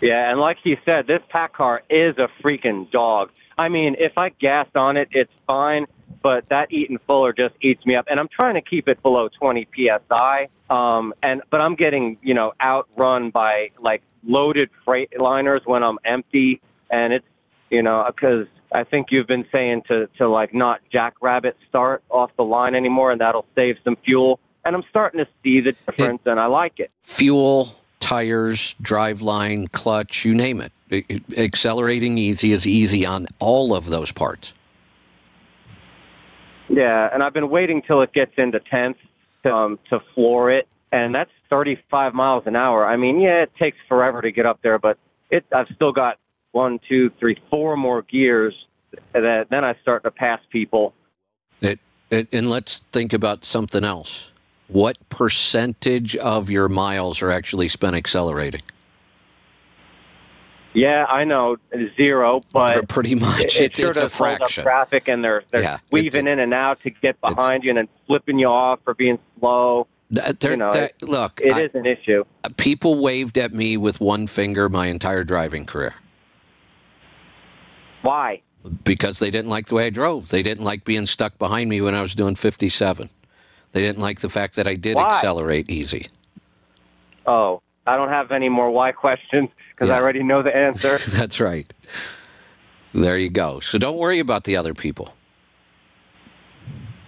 Yeah, and like he said, this PACCAR is a freaking dog. I mean, if I gas on it, it's fine, but that Eaton Fuller just eats me up. And I'm trying to keep it below 20 psi. Um, and but I'm getting you know outrun by like loaded Freightliners when I'm empty, and it's you know because I think you've been saying to to like not jackrabbit start off the line anymore, and that'll save some fuel. And I'm starting to see the difference, and I like it. fuel, tires, driveline, clutch, you name it. Accelerating easy is easy on all of those parts. Yeah, and I've been waiting till it gets into tenth to, um, to floor it, and that's 35 miles an hour. I mean, yeah, it takes forever to get up there, but it I've still got one, two, three, four more gears. That then I start to pass people. It, it, and let's think about something else. What percentage of your miles are actually spent accelerating? Yeah, I know zero, but Pretty much, it, it's, sure it's a does hold up fraction. traffic, and they're they're Yeah, weaving it- in and out to get behind you and then flipping you off for being slow. You know, look, It I- is an issue. Uh, people waved at me with one finger my entire driving career Why? because they didn't like the way I drove. They didn't like being stuck behind me when I was doing 57. They didn't like the fact that I did Why? accelerate easy. Oh, I don't have any more why questions because I already know the answer. That's right. There you go. So don't worry about the other people.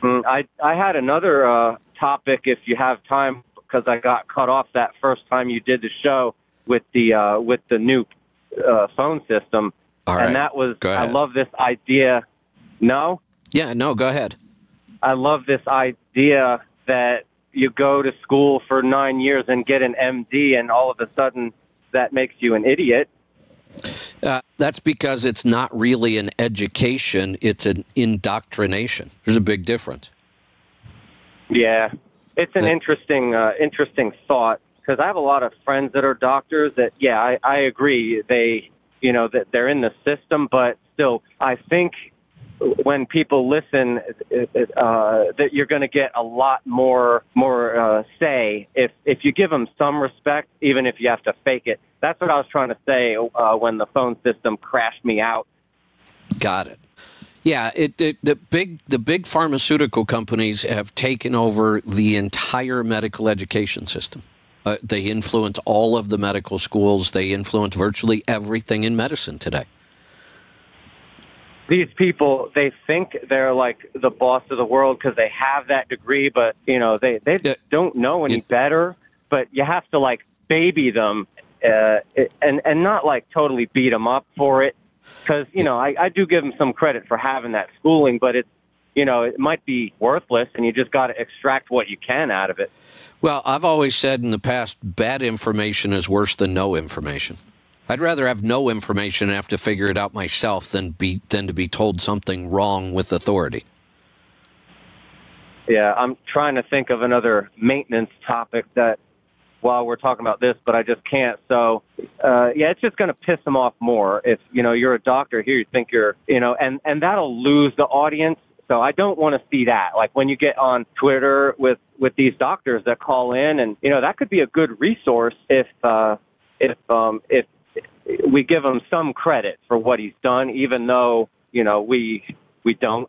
Mm, I I had another uh, topic if you have time because I got cut off that first time you did the show with the uh, with the new uh, phone system, All right. and that was I love this idea. No, Yeah, no, go ahead. I love this idea that you go to school for nine years and get an MD, and all of a sudden that makes you an idiot. Uh, that's because it's not really an education, it's an indoctrination. There's a big difference. Yeah, it's an interesting, uh, interesting thought because I have a lot of friends that are doctors. That yeah, I, I agree. They, you know, that they're in the system, but still, I think when people listen, uh, that you're going to get a lot more, more uh, say if if you give them some respect, even if you have to fake it. That's what I was trying to say uh, when the phone system crashed me out. Got it. Yeah, it, it the big the big pharmaceutical companies have taken over the entire medical education system. Uh, they influence all of the medical schools. They influence virtually everything in medicine today. These people they think they're like the boss of the world because they have that degree but you know they they Yeah. don't know any Yeah. better but you have to like baby them uh, and and not like totally beat them up for it because you know I, I do give them some credit for having that schooling but it's you know it might be worthless and you just got to extract what you can out of it Well, I've always said in the past, bad information is worse than no information. I'd rather have no information and have to figure it out myself than be than to be told something wrong with authority. Yeah, I'm trying to think of another maintenance topic that while we're talking about this, but I just can't. So, uh, yeah, it's just going to piss them off more if you know you're a doctor here. You think you're, you know, and and that'll lose the audience. So I don't want to see that. Like when you get on Twitter with with these doctors that call in, and you know that could be a good resource if uh, if um, if we give him some credit for what he's done, even though you know we we don't.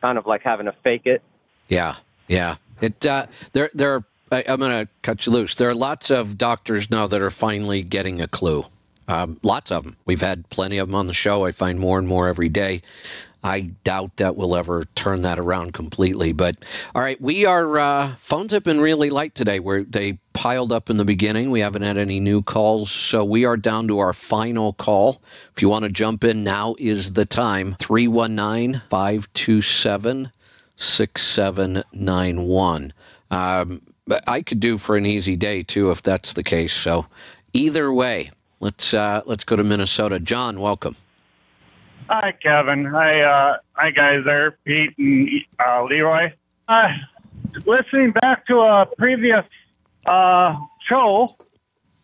Kind of like having to fake it. Yeah, yeah. It uh, there there. Are, I, I'm going to cut you loose. There are lots of doctors now that are finally getting a clue. Um, lots of them. We've had plenty of them on the show. I find more and more every day. I doubt that we'll ever turn that around completely. But all right, we are. Uh, phones have been really light today. Where they piled up in the beginning. We haven't had any new calls, so we are down to our final call. If you want to jump in, now is the time. 319 527 6791. Um, I could do for an easy day too if that's the case. So either way, let's uh, let's go to Minnesota. John, welcome. Hi, Kevin. Hi, uh, hi, guys. There, Pete and uh, Leroy. Uh, listening back to a previous uh, show,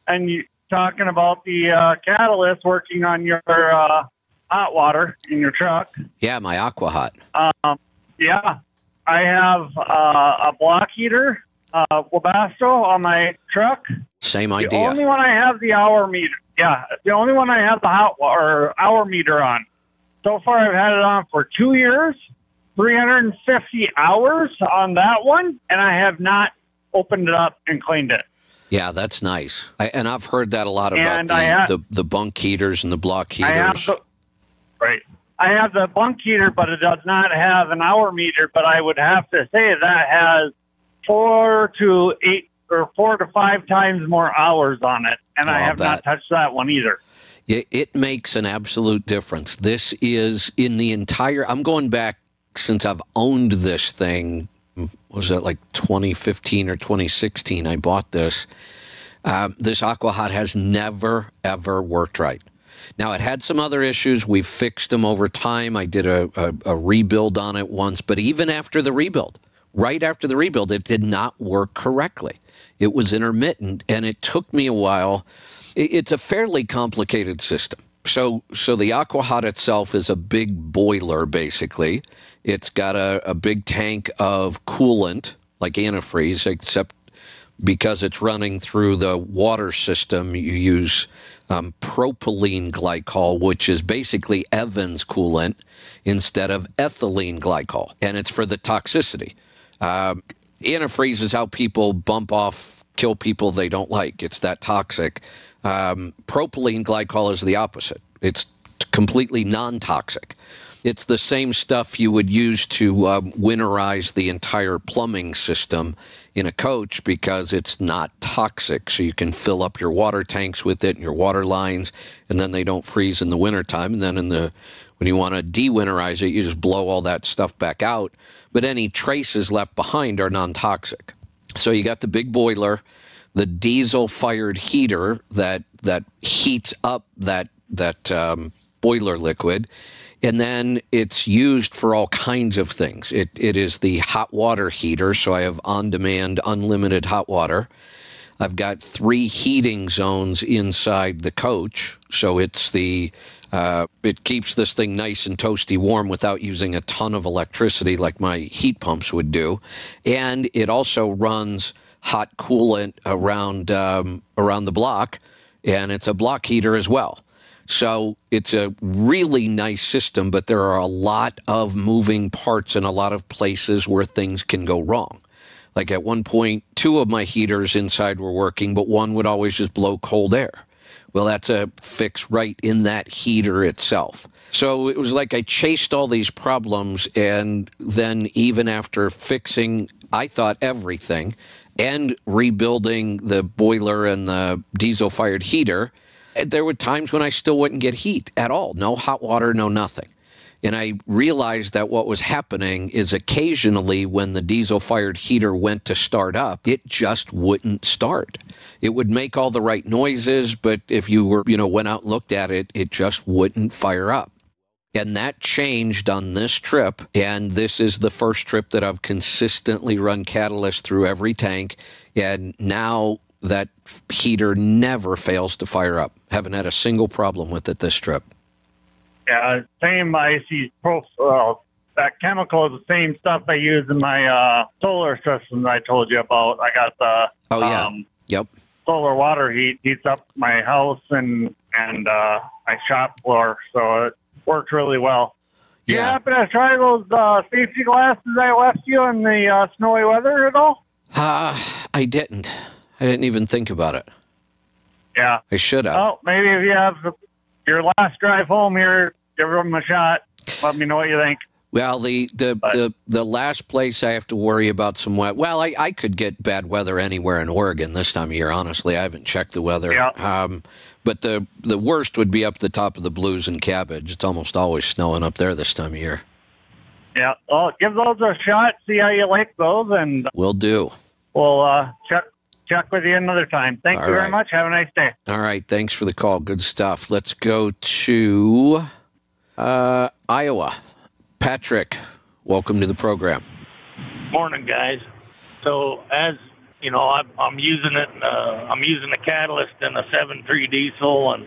and you talking about the uh, catalyst working on your uh, hot water in your truck. Yeah, my Aqua Hot. Um, yeah, I have uh, a block heater, uh, Webasto, on my truck. Same idea. The only one I have the hour meter. Yeah, the only one I have the hot wa- or hour meter on. So far, I've had it on for two years, 350 hours on that one, and I have not opened it up and cleaned it. Yeah, that's nice. I, and I've heard that a lot about the, have- the the bunk heaters and the block I heaters. the right. I have the bunk heater, but it does not have an hour meter. But I would have to say that has four to eight or four to five times more hours on it, and I I'll have not touched that one either. It, it makes an absolute difference. This is in the entire. I'm going back since I've owned this thing. Was it like 2015 or 2016? I bought this. Uh, this Aqua Hot has never ever worked right. Now it had some other issues. We've fixed them over time. I did a, a, a rebuild on it once, but even after the rebuild, right after the rebuild, it did not work correctly. It was intermittent, and it took me a while. It's a fairly complicated system. So, so the Aqua Hot itself is a big boiler, basically. It's got a, a big tank of coolant, like antifreeze, except because it's running through the water system, you use um, propylene glycol, which is basically Evans coolant instead of ethylene glycol, and it's for the toxicity. Um, antifreeze is how people bump off, kill people they don't like. It's that toxic. Um, propylene glycol is the opposite. It's completely non-toxic. It's the same stuff you would use to um, winterize the entire plumbing system in a coach because it's not toxic. So you can fill up your water tanks with it and your water lines, and then they don't freeze in the wintertime. And then in the when you want to de-winterize it, you just blow all that stuff back out. But any traces left behind are non-toxic. So you got the big boiler, the diesel-fired heater that that heats up that that um, boiler liquid and then it's used for all kinds of things. It, it is the hot water heater, so I have on demand, unlimited hot water. I've got three heating zones inside the coach, so it's the uh, it keeps this thing nice and toasty warm without using a ton of electricity like my heat pumps would do, and it also runs hot coolant around um, around the block, and it's a block heater as well. So it's a really nice system, but there are a lot of moving parts and a lot of places where things can go wrong. Like at one point, two of my heaters inside were working, but one would always just blow cold air. Well, that's a fix right in that heater itself. So it was like I chased all these problems, and then even after fixing, I thought everything, and rebuilding the boiler and the diesel fired heater, there were times when I still wouldn't get heat at all. No hot water, no nothing. And I realized that what was happening is occasionally when the diesel fired heater went to start up, it just wouldn't start. It would make all the right noises, but if you were, you know, went out and looked at it, it just wouldn't fire up. And that changed on this trip. And this is the first trip that I've consistently run catalyst through every tank. And now that heater never fails to fire up. Haven't had a single problem with it this trip. Yeah, same. I see pro. Uh, that chemical is the same stuff I use in my uh, solar system that I told you about. I got the oh yeah, um, yep, solar water heat heats up my house and and uh, my shop floor, so it works really well. You Yeah. happen to try those uh, safety glasses I left you in the uh, snowy weather at all? Ah, I didn't. I didn't even think about it. Yeah. I should have. Oh, maybe if you have your last drive home here, give them a shot. Let me know what you think. Well, the the, But- the the last place I have to worry about some wet. Well, I, I could get bad weather anywhere in Oregon this time of year. Honestly, I haven't checked the weather. Yeah. Um, but the the worst would be up the top of the Blues and Cabbage. It's almost always snowing up there this time of year. Yeah. Well, give those a shot. See how you like those, and we'll do. we'll uh, check check with you another time. Thank All you very much. Have a nice day. All right. Thanks for the call. Good stuff. Let's go to uh, Iowa. Patrick, welcome to the program. Morning, guys. So as you know, I'm, I'm using it. Uh, I'm using the catalyst in a seven three diesel and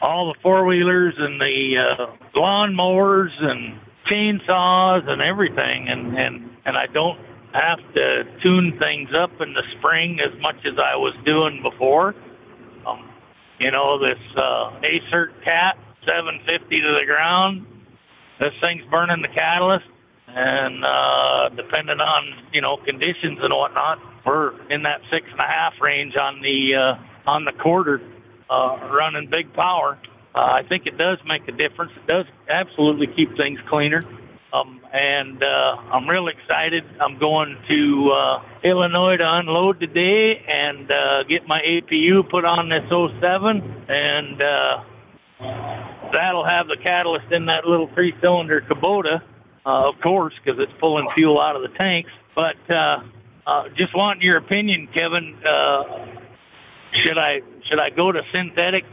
all the four wheelers and the uh, lawn mowers and chainsaws and everything, and and and I don't have to tune things up in the spring as much as I was doing before. Um, you know, this uh, Acert Cat 750 to the ground. This thing's burning the catalyst and uh, depending on you know conditions and whatnot, we're in that six and a half range on the uh, on the quarter, uh, running big power. Uh, I think it does make a difference. It does absolutely keep things cleaner. Um, and uh, I'm real excited. I'm going to uh, Illinois to unload today and uh, get my APU put on this 07, and uh, that'll have the catalyst in that little three-cylinder Kubota uh, of course, because it's pulling fuel out of the tanks. But uh, uh, just wanting your opinion, Kevin. Uh, should I should I go to synthetic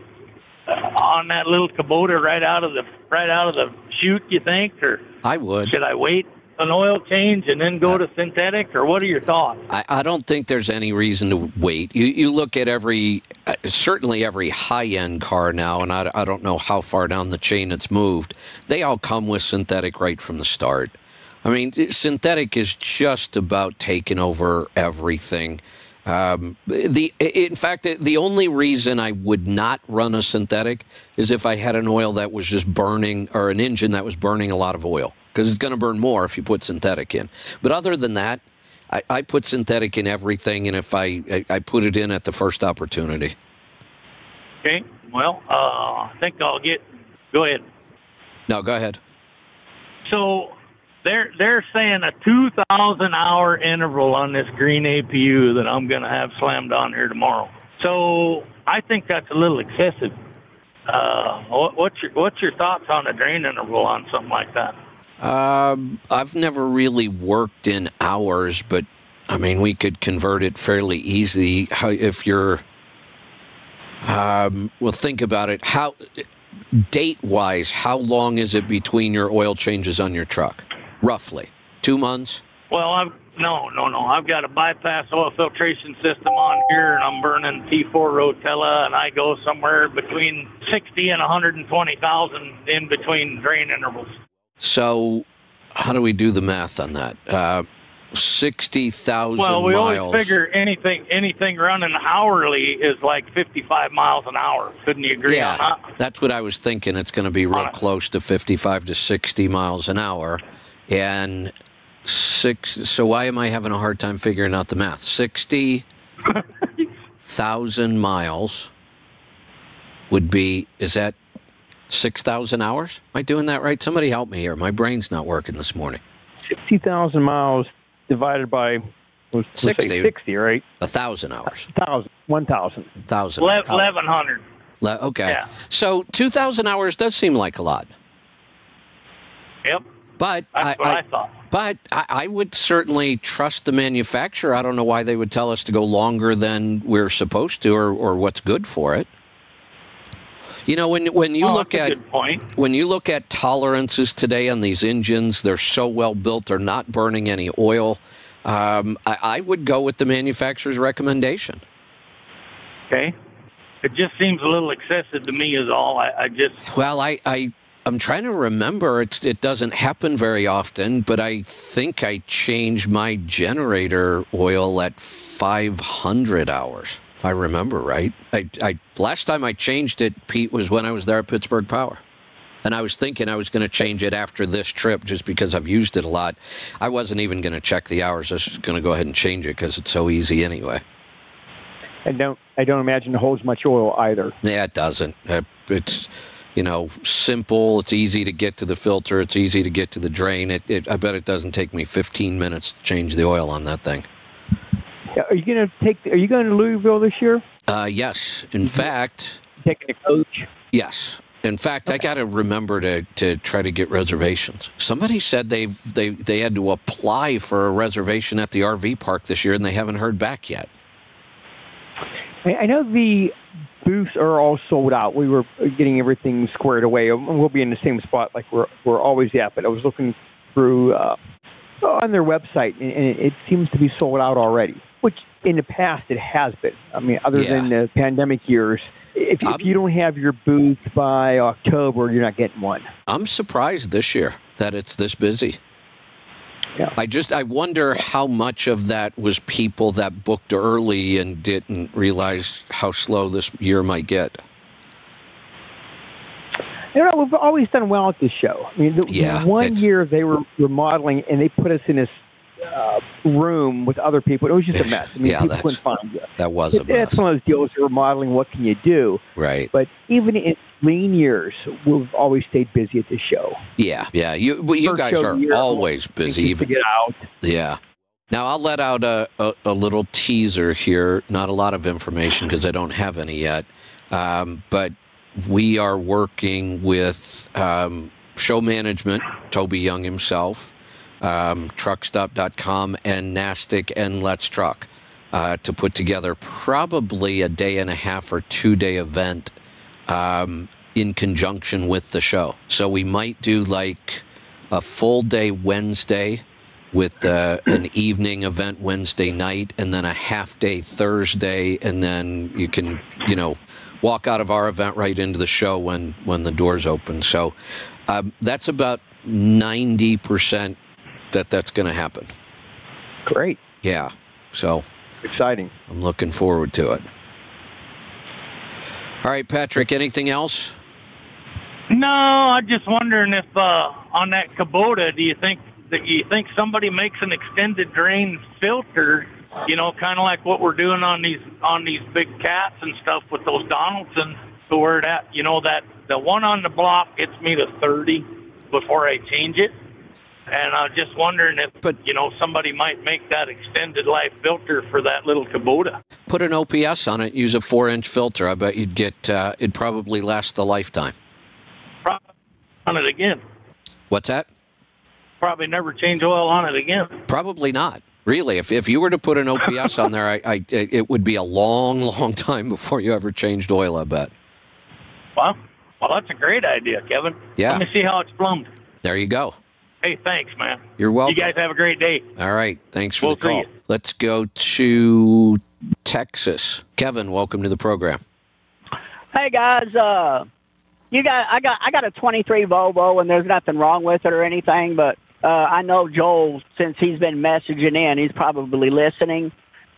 on that little Kubota right out of the right out of the chute? You think, or I would. should I wait an oil change and then go to synthetic, or what are your thoughts? I, I don't think there's any reason to wait. You, you look at every, uh, certainly every high end car now, and I, I don't know how far down the chain it's moved. They all come with synthetic right from the start. I mean, synthetic is just about taking over everything. Um, the in fact, the only reason I would not run a synthetic is if I had an oil that was just burning or an engine that was burning a lot of oil because it's going to burn more if you put synthetic in. But other than that, I, I put synthetic in everything, and if I, I I put it in at the first opportunity. Okay. Well, uh, I think I'll get. Go ahead. No, go ahead. So they're they're saying a 2,000 hour interval on this green APU that I'm going to have slammed on here tomorrow. So I think that's a little excessive. Uh, what, what's your what's your thoughts on a drain interval on something like that? Um, I've never really worked in hours, but I mean, we could convert it fairly easy. How if you're, um, well, think about it. How date wise, how long is it between your oil changes on your truck? Roughly two months. Well, I've no, no, no. I've got a bypass oil filtration system on here, and I'm burning T4 Rotella, and I go somewhere between 60 and 120,000 in between drain intervals. So, how do we do the math on that? Uh, Sixty thousand Well, we miles. always figure anything anything running hourly is like 55 miles an hour. Couldn't you agree on yeah, that? that's what I was thinking. It's going to be real close to fifty-five to sixty miles an hour, and six. So why am I having a hard time figuring out the math? Sixty thousand miles would be. Is that six thousand hours? Am I doing that right? Somebody help me here. My brain's not working this morning. 60,000 miles divided by we'll, we'll say 60. 60, right? A thousand hours. 1,000. 1,000. Thousand. 1100. Le- okay. Yeah. So two thousand hours does seem like a lot, Yep, but that's I, what I, I, thought. but I, I would certainly trust the manufacturer. I don't know why they would tell us to go longer than we're supposed to, or, or what's good for it. You know, when when you Oh, look at when you look at tolerances today on these engines, they're so well built, they're not burning any oil. Um, I, I would go with the manufacturer's recommendation. Okay, it just seems a little excessive to me. Is all. I, I just Well, I, I I'm trying to remember. It's, it doesn't happen very often, but I think I changed my generator oil at 500 hours, if I remember right. I, I last time I changed it, Pete, was when I was there at Pittsburgh Power. And I was thinking I was going to change it after this trip just because I've used it a lot. I wasn't even going to check the hours. I was just going to go ahead and change it because it's so easy anyway. I don't, I don't imagine it holds much oil either. Yeah, it doesn't. Uh, It's you know simple. It's easy to get to the filter. It's easy to get to the drain. It, it I bet it doesn't take me 15 minutes to change the oil on that thing. Are you going to take? Are you going to Louisville this year? Uh, yes, in fact, Taking a coach? yes. In fact, I got to remember to, to try to get reservations. Somebody said they they they had to apply for a reservation at the RV park this year, and they haven't heard back yet. I I know the booths are all sold out. We were getting everything squared away. and We'll be in the same spot like we're we're always at. But I was looking through uh, on their website, and, it seems to be sold out already. In the past it has been. I mean, other Yeah. than the pandemic years, if, if you don't have your booth by October, you're not getting one. I'm surprised this year that it's this busy. Yeah. I just I wonder how much of that was people that booked early and didn't realize how slow this year might get. You know, we've always done well at this show. I mean, the, the Yeah, one year they were remodeling and they put us in this uh, room with other people. It was just a mess. I mean, Yeah, people that's- couldn't find you. That was a It- That's one of those deals. You're remodeling. What can you do? right? But even in lean years, we've always stayed busy at the show. Yeah, yeah. You well, you First guys are year, always busy. Even to get out. Yeah. Now I'll let out a, a, a little teaser here. Not a lot of information because I don't have any yet. Um, but we are working with um, show management, Toby Young himself, um, truckstop.com, and Nastic and Let's Truck uh, to put together probably a day and a half or two day event um, in conjunction with the show. So we might do like a full day Wednesday with uh, an evening event Wednesday night and then a half day Thursday and then you can you know walk out of our event right into the show when when the doors open so um, that's about 90% that that's going to happen Great. yeah so Exciting. I'm looking forward to it all right Patrick anything else no. I'm just wondering if uh, on that Kubota, do you think that you think somebody makes an extended drain filter, you know, kind of like what we're doing on these on these big cats and stuff with those Donaldsons, to where that you know that the one on the block gets me to 30 before I change it. And I was just wondering if, But- you know, somebody might make that extended life filter for that little Kubota. Put an OPS on it. Use a four-inch filter. I bet you'd get. Uh, it'd probably last the lifetime. Probably on it again. What's that? Probably never change oil on it again. Probably not. Really, if, if you were to put an OPS on there, I, I it would be a long, long time before you ever changed oil. I bet. Well, well, that's a great idea, Kevin. Yeah. Let me see how it's plumbed. There you go. Hey, thanks, man. You're welcome. You guys have a great day. All right. Thanks for We'll the call. you. Let's go to Texas. Kevin, welcome to the program. Hey guys, uh, you got I got I got a 23 Volvo and there's nothing wrong with it or anything, but uh, I know Joel since he's been messaging in, he's probably listening.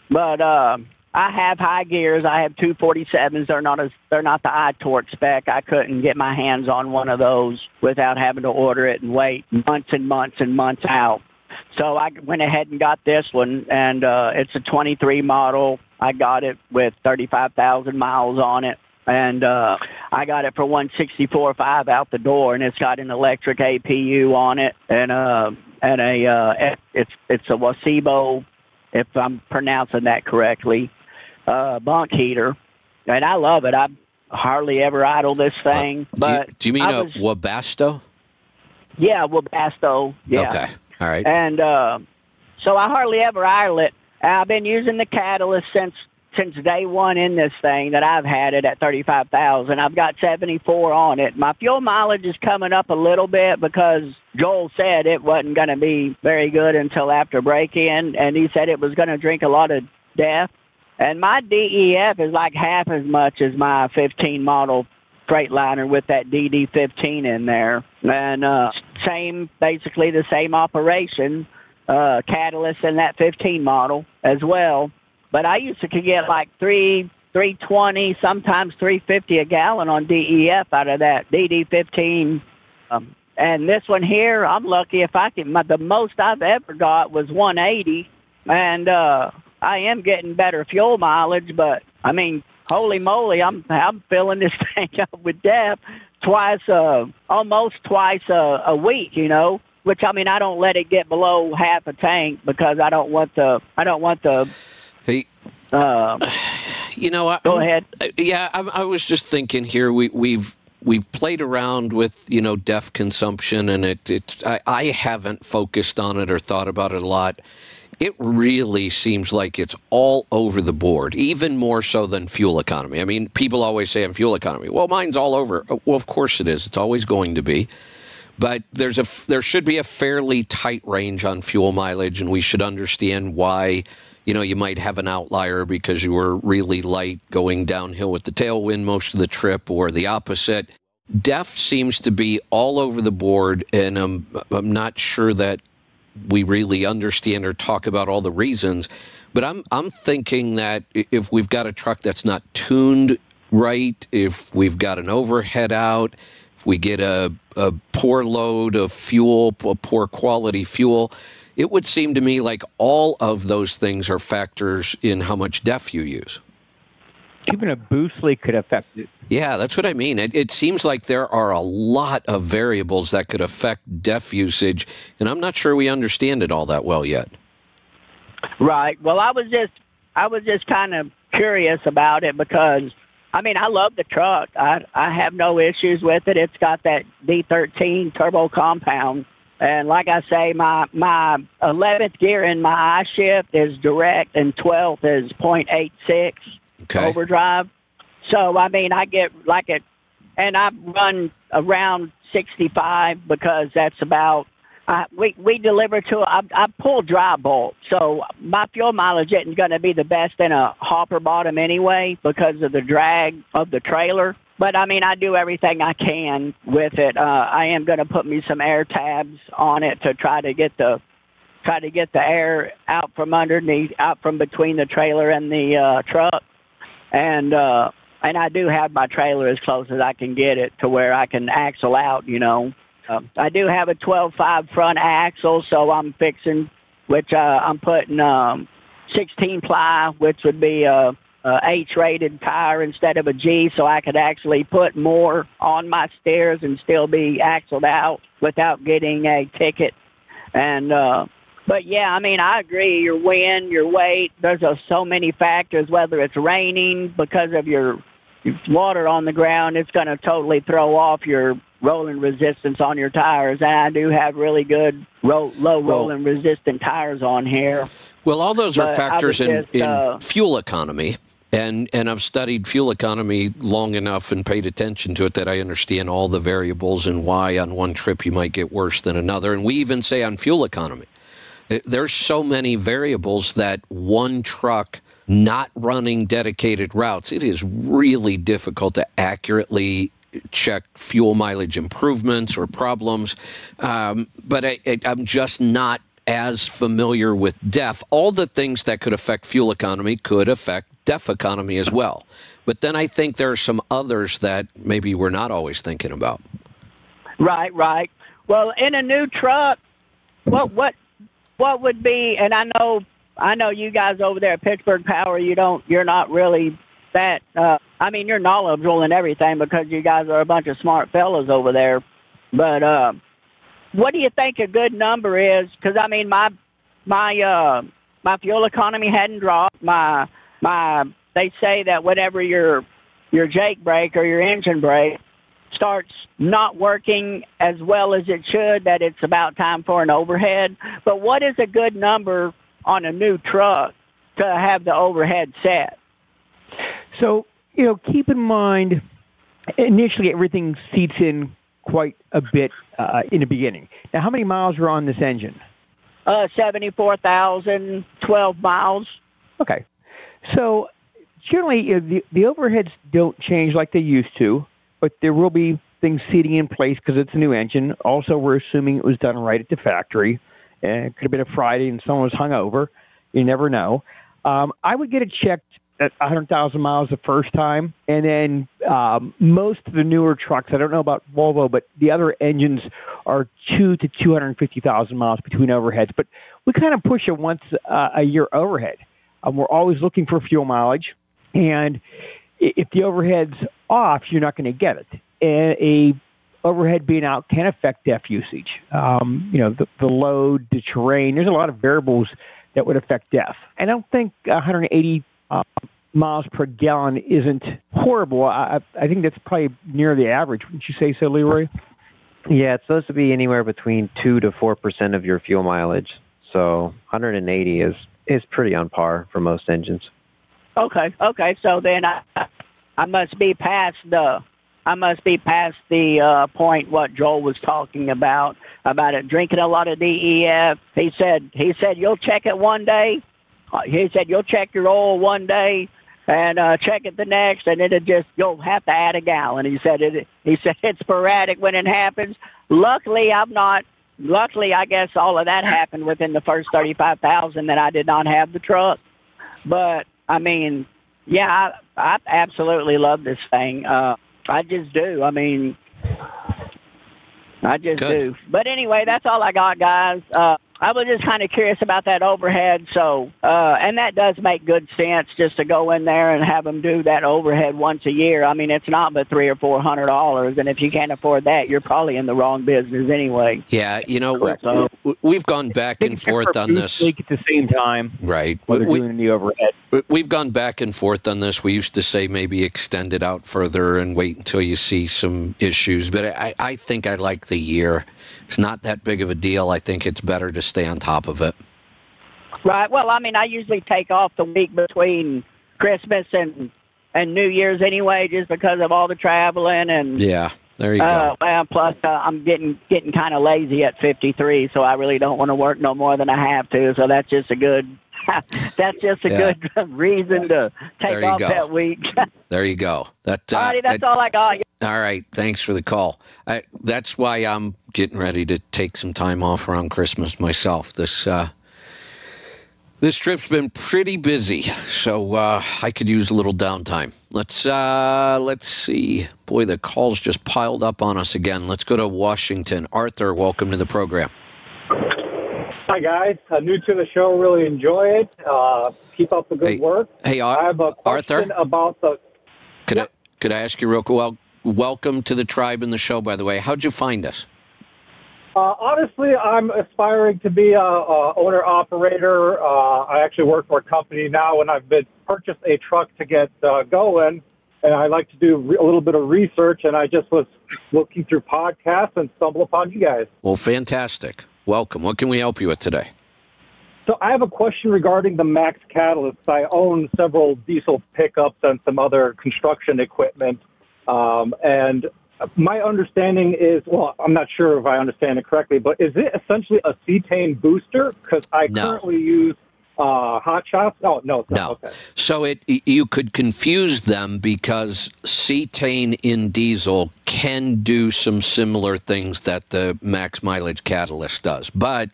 But uh, I have high gears. I have 247s. They're not as they're not the I-Torque spec. I couldn't get my hands on one of those without having to order it and wait months and months and months out. So I went ahead and got this one, and uh, it's a 23 model. I got it with 35,000 miles on it, and uh, I got it for 164.5 out the door, and it's got an electric APU on it, and uh, and a uh, it's it's a Wasebo, if I'm pronouncing that correctly, uh, bunk heater, and I love it. I hardly ever idle this thing, Uh, do, you, do you mean I a was- Webasto? yeah, Webasto. Yeah. Okay. All right. And uh, so I hardly ever idle it. I've been using the catalyst since since day one in this thing that I've had it at thirty five thousand. I've got seventy four on it. My fuel mileage is coming up a little bit because Joel said it wasn't going to be very good until after break in, and he said it was going to drink a lot of DEF. And my DEF is like half as much as my 15 model Freightliner with that DD15 in there, and uh, same basically the same operation, uh, catalyst in that 15 model as well. But I used to get like three, 320, sometimes 350 a gallon on DEF out of that DD15. Um, and this one here, I'm lucky if I can. My, the most I've ever got was 180, and uh, I am getting better fuel mileage. But I mean, holy moly, I'm I'm filling this thing up with DEF twice, uh, almost twice a, a week. You know, which I mean, I don't let it get below half a tank because I don't want the I don't want the. Hey, Uh, you know, I, Go I'm- ahead. uh, Yeah, I, I was just thinking here. We, we've we've played around with you know DEF consumption, and it it I, I haven't focused on it or thought about it a lot. It really seems like it's all over the board, even more so than fuel economy. I mean, people always say in fuel economy, well, mine's all over. Uh, Well, of course it is. It's always going to be. But there's a there should be a fairly tight range on fuel mileage, and we should understand why. You know, you might have an outlier because you were really light going downhill with the tailwind most of the trip, or the opposite. DEF seems to be all over the board, and I'm I'm not sure that we really understand or talk about all the reasons. But I'm I'm thinking that if we've got a truck that's not tuned right, if we've got an overhead out, if we get a, a poor load of fuel, a poor quality fuel, it would seem to me like all of those things are factors in how much DEF you use. Even a boost leak could affect it. Yeah, that's what I mean. It, it seems like there are a lot of variables that could affect DEF usage, and I'm not sure we understand it all that well yet. Right. Well, I was just I was just kind of curious about it because I mean I love the truck. I I have no issues with it. It's got that D13 turbo compound, and like I say, my my 11th gear in my I shift is direct, and 12th is .86 Okay. overdrive. So I mean I get like it, and I run around 65 because that's about uh, we we deliver to I, I pull dry bulk, so my fuel mileage isn't going to be the best in a hopper bottom anyway because of the drag of the trailer. But I mean, I do everything I can with it. Uh, I am going to put me some air tabs on it to try to get the try to get the air out from underneath, out from between the trailer and the uh, truck, and uh, and I do have my trailer as close as I can get it to where I can axle out, you know Uh, I do have a 12.5 front axle, so I'm fixing, which uh, I'm putting um, 16 ply, which would be a, a H-rated tire instead of a G, so I could actually put more on my stairs and still be axled out without getting a ticket. And uh, but yeah, I mean, I agree. Your wind, your weight, there's uh, so many factors. Whether it's raining because of your water on the ground, it's going to totally throw off your rolling resistance on your tires. And I do have really good ro- low rolling resistant tires on here. Well, all those are But I factors in, just, in uh, fuel economy. And, and I've studied fuel economy long enough and paid attention to it that I understand all the variables and why on one trip you might get worse than another. And we even say on fuel economy, there's so many variables that one truck not running dedicated routes, it is really difficult to accurately check fuel mileage improvements or problems. Um, but I, I, I'm just not as familiar with DEF. All the things that could affect fuel economy could affect DEF economy as well. But then I think there are some others that maybe we're not always thinking about. Right, right. Well, in a new truck, what what what would be? And I know I know you guys over there at Pittsburgh Power, you don't you're not really that. Uh, I mean, you're knowledgeable in everything because you guys are a bunch of smart fellows over there. But uh, what do you think a good number is? Because I mean, my my uh, my fuel economy hadn't dropped. My my they say that whenever your your Jake brake or your engine brake starts not working as well as it should, that it's about time for an overhead. But what is a good number on a new truck to have the overhead set? So, you know, keep in mind, initially everything seats in quite a bit uh, in the beginning. Now, how many miles are on this engine? Uh, 74,000, 12 miles. Okay. So, generally, you know, the, the overheads don't change like they used to, but there will be things seating in place because it's a new engine. Also, we're assuming it was done right at the factory. And it could have been a Friday and someone was hung over. You never know. Um, I would get it checked at 100,000 miles the first time, and then um, most of the newer trucks, I don't know about Volvo, but the other engines are two to 250,000 miles between overheads. But we kind of push a once uh, a year overhead. Um, we're always looking for fuel mileage, and if the overhead's off, you're not going to get it. And a overhead being out can affect DEF usage. Um, you know, the, the load, the terrain. There's a lot of variables that would affect DEF. I don't think 180 uh, miles per gallon isn't horrible. I, I I think that's probably near the average. Wouldn't you say so, Leroy? Yeah, it's supposed to be anywhere between two to four percent of your fuel mileage. So 180 is is pretty on par for most engines. Okay, okay. So then I, I must be past the, I must be past the uh, point what Joel was talking about about it drinking a lot of DEF. He said he said you'll check it one day. Uh, He said you'll check your oil one day and uh, check it the next, and it'll just you'll have to add a gallon. He said it. He said it's sporadic when it happens. Luckily, I'm not. Luckily, I guess all of that happened within the first thirty-five thousand that I did not have the truck. But I mean, yeah, I, I absolutely love this thing. Uh, I just do. I mean, I just Good. do. But anyway, that's all I got, guys. Uh, I was just kind of curious about that overhead. So, uh, and that does make good sense just to go in there and have them do that overhead once a year. I mean, it's not but three or four hundred dollars, and if you can't afford that, you're probably in the wrong business anyway. Yeah, you know, Correct. w- w- we've gone back and forth on this. Leak at the same time Right. while they're we, doing the overhead. We've gone back and forth on this. We used to say maybe extend it out further and wait until you see some issues, but I, I think I like the year. It's not that big of a deal. I think it's better to stay on top of it. Right. Well, I mean, I usually take off the week between Christmas and and New Year's anyway, just because of all the traveling and Yeah, there you Uh, go. plus uh, I'm getting getting kind of lazy at 53, so I really don't want to work no more than I have to. So that's just a good that's just a Yeah. good reason to take off go. that week. There you go. That, uh, that's that- all I got. All right. Thanks for the call. I, that's why I'm getting ready to take some time off around Christmas myself. This uh, This trip's been pretty busy, so uh, I could use a little downtime. Let's uh, let's see. Boy, the calls just piled up on us again. Let's go to Washington. Arthur, welcome to the program. Hi guys, uh, new to the show. Really enjoy it. Uh, keep up the good Hey, work. hey, Ar- I have a Arthur? question about the. Could I could I ask you real quick? Well, welcome to the tribe and the show. By the way, how'd you find us? Uh, honestly, I'm aspiring to be a, a owner operator. Uh, I actually work for a company now, and I've been purchased a truck to get uh, going. And I like to do re- a little bit of research, and I just was looking through podcasts and stumbled upon you guys. Well, fantastic. Welcome. What can we help you with today? So I have a question regarding the Max Catalyst. I own several diesel pickups and some other construction equipment. Um, and my understanding is, well, I'm not sure if I understand it correctly, but is it essentially a cetane booster? Because I No. currently use uh, Hot Shots. Oh, no, it's not. No. Okay. So it you could confuse them because cetane in diesel can do some similar things that the max mileage catalyst does, but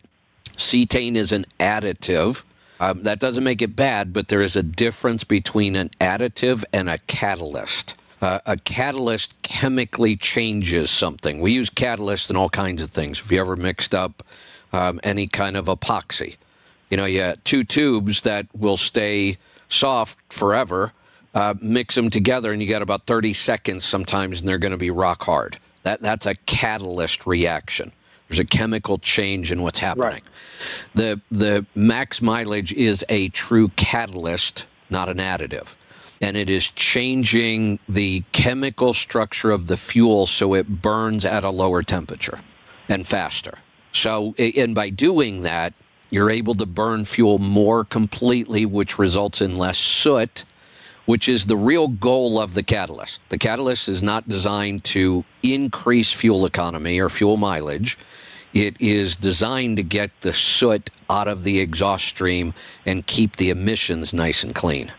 cetane is an additive. Um, that doesn't make it bad, but there is a difference between an additive and a catalyst. Uh, a catalyst chemically changes something. We use catalyst in all kinds of things. If you ever mixed up um, any kind of epoxy, you know, you have two tubes that will stay soft forever. Uh, mix them together, and you got about 30 seconds sometimes, and they're going to be rock hard. That that's a catalyst reaction. There's a chemical change in what's happening. The the max mileage is a true catalyst, not an additive. And it is changing the chemical structure of the fuel so it burns at a lower temperature and faster. So, and by doing that, you're able to burn fuel more completely, which results in less soot, which is the real goal of the catalyst. The catalyst is not designed to increase fuel economy or fuel mileage. It is designed to get the soot out of the exhaust stream and keep the emissions nice and clean.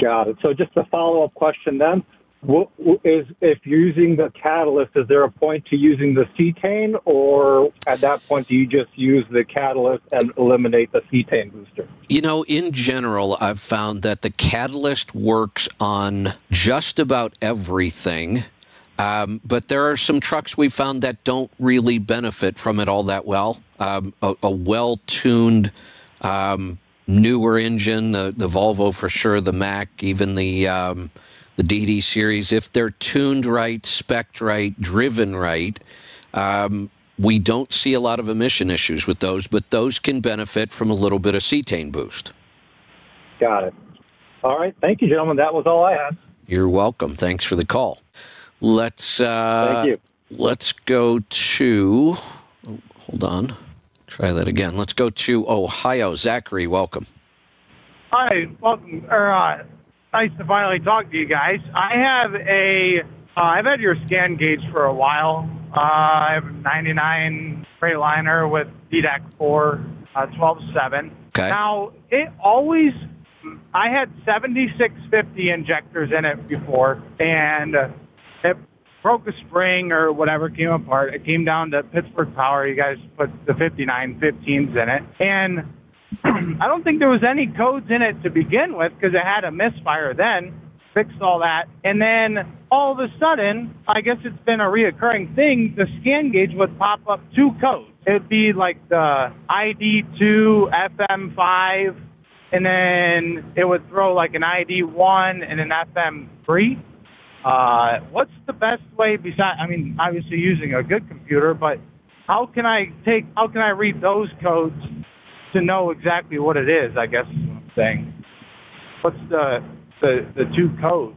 Got it. So just a follow up question then. What, is if using the catalyst, is there a point to using the cetane, or at that point do you just use the catalyst and eliminate the cetane booster? You know, in general, I've found that the catalyst works on just about everything. Um, but there are some trucks we found that don't really benefit from it all that well. Um, a, a well tuned, um, newer engine, the, the Volvo for sure, the Mack, even the, um, the DD series, if they're tuned right, spec'd right, driven right, um, we don't see a lot of emission issues with those, but those can benefit from a little bit of cetane boost. Got it. All right. Thank you, gentlemen. That was all I had. You're welcome. Thanks for the call. Let's uh, Thank you. let's go to. oh, hold on. Try that again. Let's go to Ohio. Zachary, welcome. Hi, welcome. Or, uh, nice to finally talk to you guys. I have a. Uh, I've had your scan gauge for a while. Uh, I have a 99 Freightliner with DDEC 4, uh, 12.7. Okay. Now, it always. I had 7650 injectors in it before, and uh, it broke a spring or whatever came apart. It came down to Pittsburgh Power. You guys put the 5915s in it, and I don't think there was any codes in it to begin with because it had a misfire then. Fixed all that, and then all of a sudden, I guess it's been a reoccurring thing. The scan gauge would pop up two codes. It'd be like the ID2 FM5, and then it would throw like an ID1 and an FM3. Uh, what's the best way besides? I mean, obviously using a good computer, but how can I take? How can I read those codes to know exactly what it is? I guess is what I'm saying. What's the the the two codes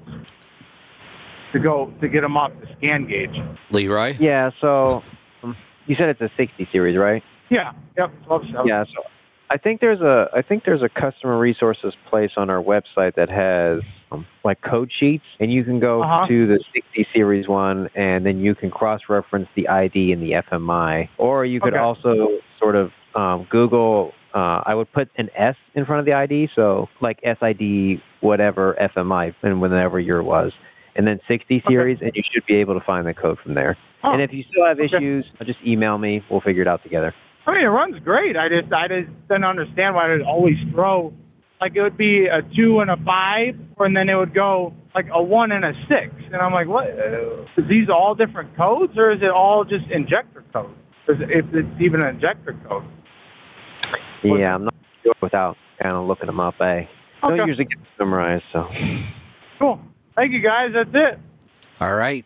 to go to get them off the scan gauge? Leroy? Yeah, so um, you said it's a 60 series, right? Yeah. Yep. Twelve seven. Yeah, so I think there's a I think there's a customer resources place on our website that has um, like code sheets, and you can go Uh-huh. to the 60 series one, and then you can cross-reference the ID and the FMI, or you could Okay. also sort of um, Google. Uh, I would put an S in front of the ID, so like SID whatever FMI, and whenever your was, and then 60 series, and you should be able to find the code from there. Oh, and if you still have okay. issues, just email me. We'll figure it out together. I mean, it runs great. I just I just didn't understand why it would always throw like it would be a two and a five, and then it would go like a one and a six, and I'm like, what? Uh, is these all different codes, or is it all just injector code? Is, if it's even an injector code. Yeah, I'm not sure without kind of looking them up. I don't usually get them memorized, so. Cool. Thank you, guys. That's it. All right.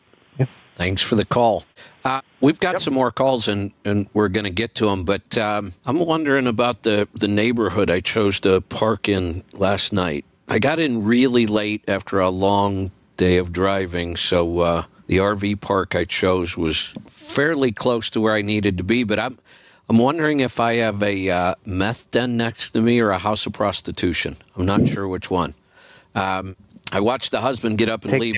Thanks for the call. Uh, we've got some more calls, and, and we're going to get to them. But um, I'm wondering about the, the neighborhood I chose to park in last night. I got in really late after a long day of driving, so uh, the RV park I chose was fairly close to where I needed to be. But I'm I'm wondering if I have a uh, meth den next to me or a house of prostitution. I'm not sure which one. Um, I watched the husband get up and leave.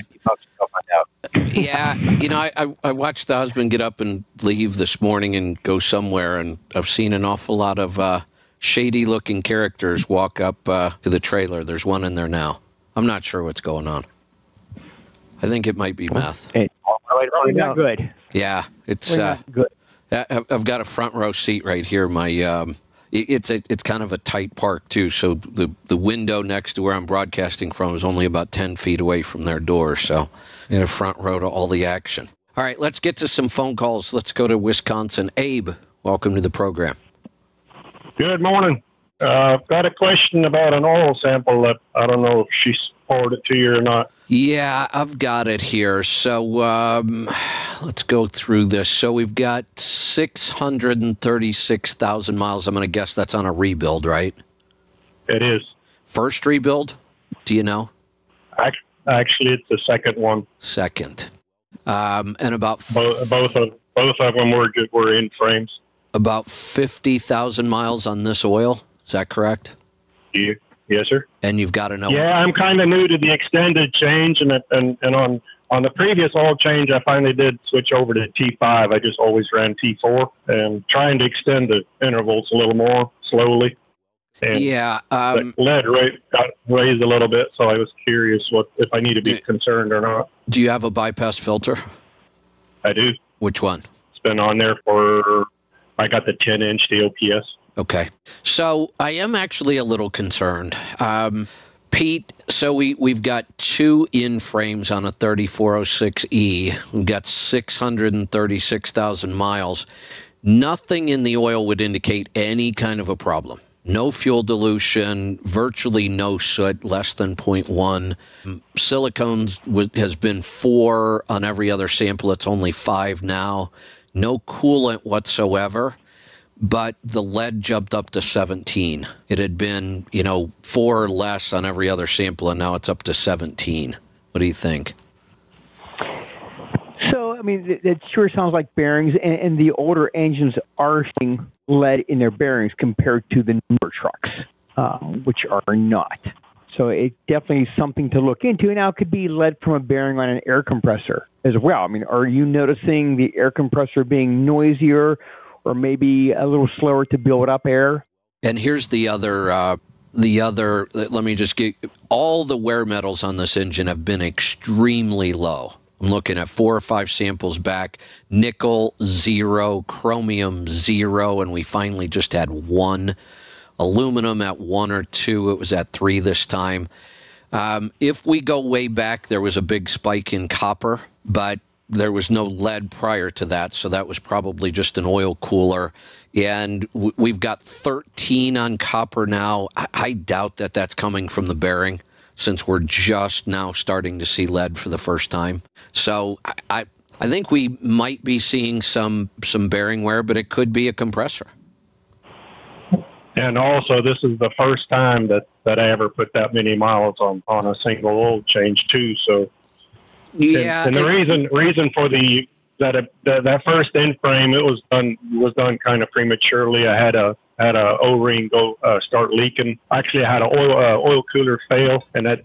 Yeah, you know, I, I, I watched the husband get up and leave this morning and go somewhere, and I've seen an awful lot of uh, shady looking characters walk up uh, to the trailer. There's one in there now. I'm not sure what's going on. I think it might be meth. Hey, Probably not good. Yeah, it's. Uh, good. I've got a front row seat right here. My um, it's a, it's kind of a tight park too. So the the window next to where I'm broadcasting from is only about ten feet away from their door. So in a front row to all the action. All right, let's get to some phone calls. Let's go to Wisconsin. Abe, welcome to the program. Good morning. Uh, got a question about an oil sample that I don't know if she forwarded it to you or not. Yeah, I've got it here. So um, let's go through this. So we've got 636,000 miles. I'm going to guess that's on a rebuild, right? It is. First rebuild? Do you know? Actually, it's the second one. Second. Um, and about Both, both of both of them were ju- were in frames. about 50,000 miles on this oil. Is that correct? You, yes, sir. And you've got to know. Yeah, I'm kind of new to the extended change, and and and on on the previous oil change, I finally did switch over to T5. I just always ran T4, and trying to extend the intervals a little more slowly. And Yeah. Um, lead rate got raised a little bit, so I was curious what if I need to be concerned or not. do you have a bypass filter? I do. Which one? It's been on there for I got the 10 inch DOPS. Okay. So I am actually a little concerned. Um, Pete, so we, we've got two in frames on a 3406E. We've got 636,000 miles. Nothing in the oil would indicate any kind of a problem. No fuel dilution, virtually no soot, less than 0.1. Silicones has been four on every other sample. It's only five now. No coolant whatsoever but the lead jumped up to 17. It had been, you know, four or less on every other sample, and now it's up to 17. What do you think? So, I mean, it, it sure sounds like bearings, and, and the older engines are seeing lead in their bearings compared to the newer trucks, um, which are not. So it definitely is something to look into. Now, it could be lead from a bearing on an air compressor as well. I mean, are you noticing the air compressor being noisier or maybe a little slower to build up air? And here's the other. Uh, the other. Let me just get. All the wear metals on this engine have been extremely low. I'm looking at four or five samples back. Nickel zero, chromium zero, and we finally just had one. Aluminum at one or two. It was at three this time. Um, if we go way back, there was a big spike in copper, but there was no lead prior to that, so that was probably just an oil cooler. And we've got 13 on copper now. I, I doubt that that's coming from the bearing, since we're just now starting to see lead for the first time. So I, I, I think we might be seeing some some bearing wear, but it could be a compressor. And also, this is the first time that, that I ever put that many miles on, on a single oil change too. So, Yeah, and, and the it- reason reason for the that uh, that, that first in frame it was done was done kind of prematurely. I had a had a O ring go uh, start leaking. Actually, I had an oil uh, oil cooler fail, and that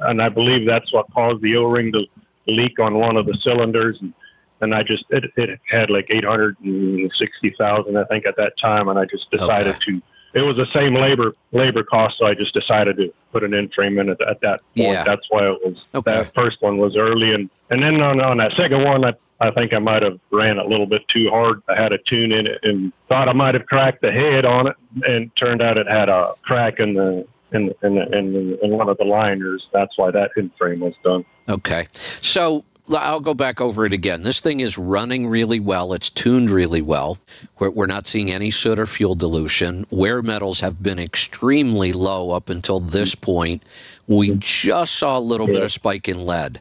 and I believe that's what caused the O ring to leak on one of the cylinders. And, and I just it, it had like eight hundred and sixty thousand, I think, at that time, and I just decided to. It was the same labor labor cost, so I just decided to put an in frame in at, at that point. Yeah. That's why it was okay. that first one was early, and and then on on that second one, I I think I might have ran a little bit too hard. I had a tune in it and thought I might have cracked the head on it, and turned out it had a crack in the in in, the, in, the, in one of the liners. That's why that in frame was done. Okay. So I'll go back over it again. This thing is running really well. It's tuned really well. We're, we're not seeing any soot or fuel dilution. Wear metals have been extremely low up until this point. We just saw a little bit of spike in lead.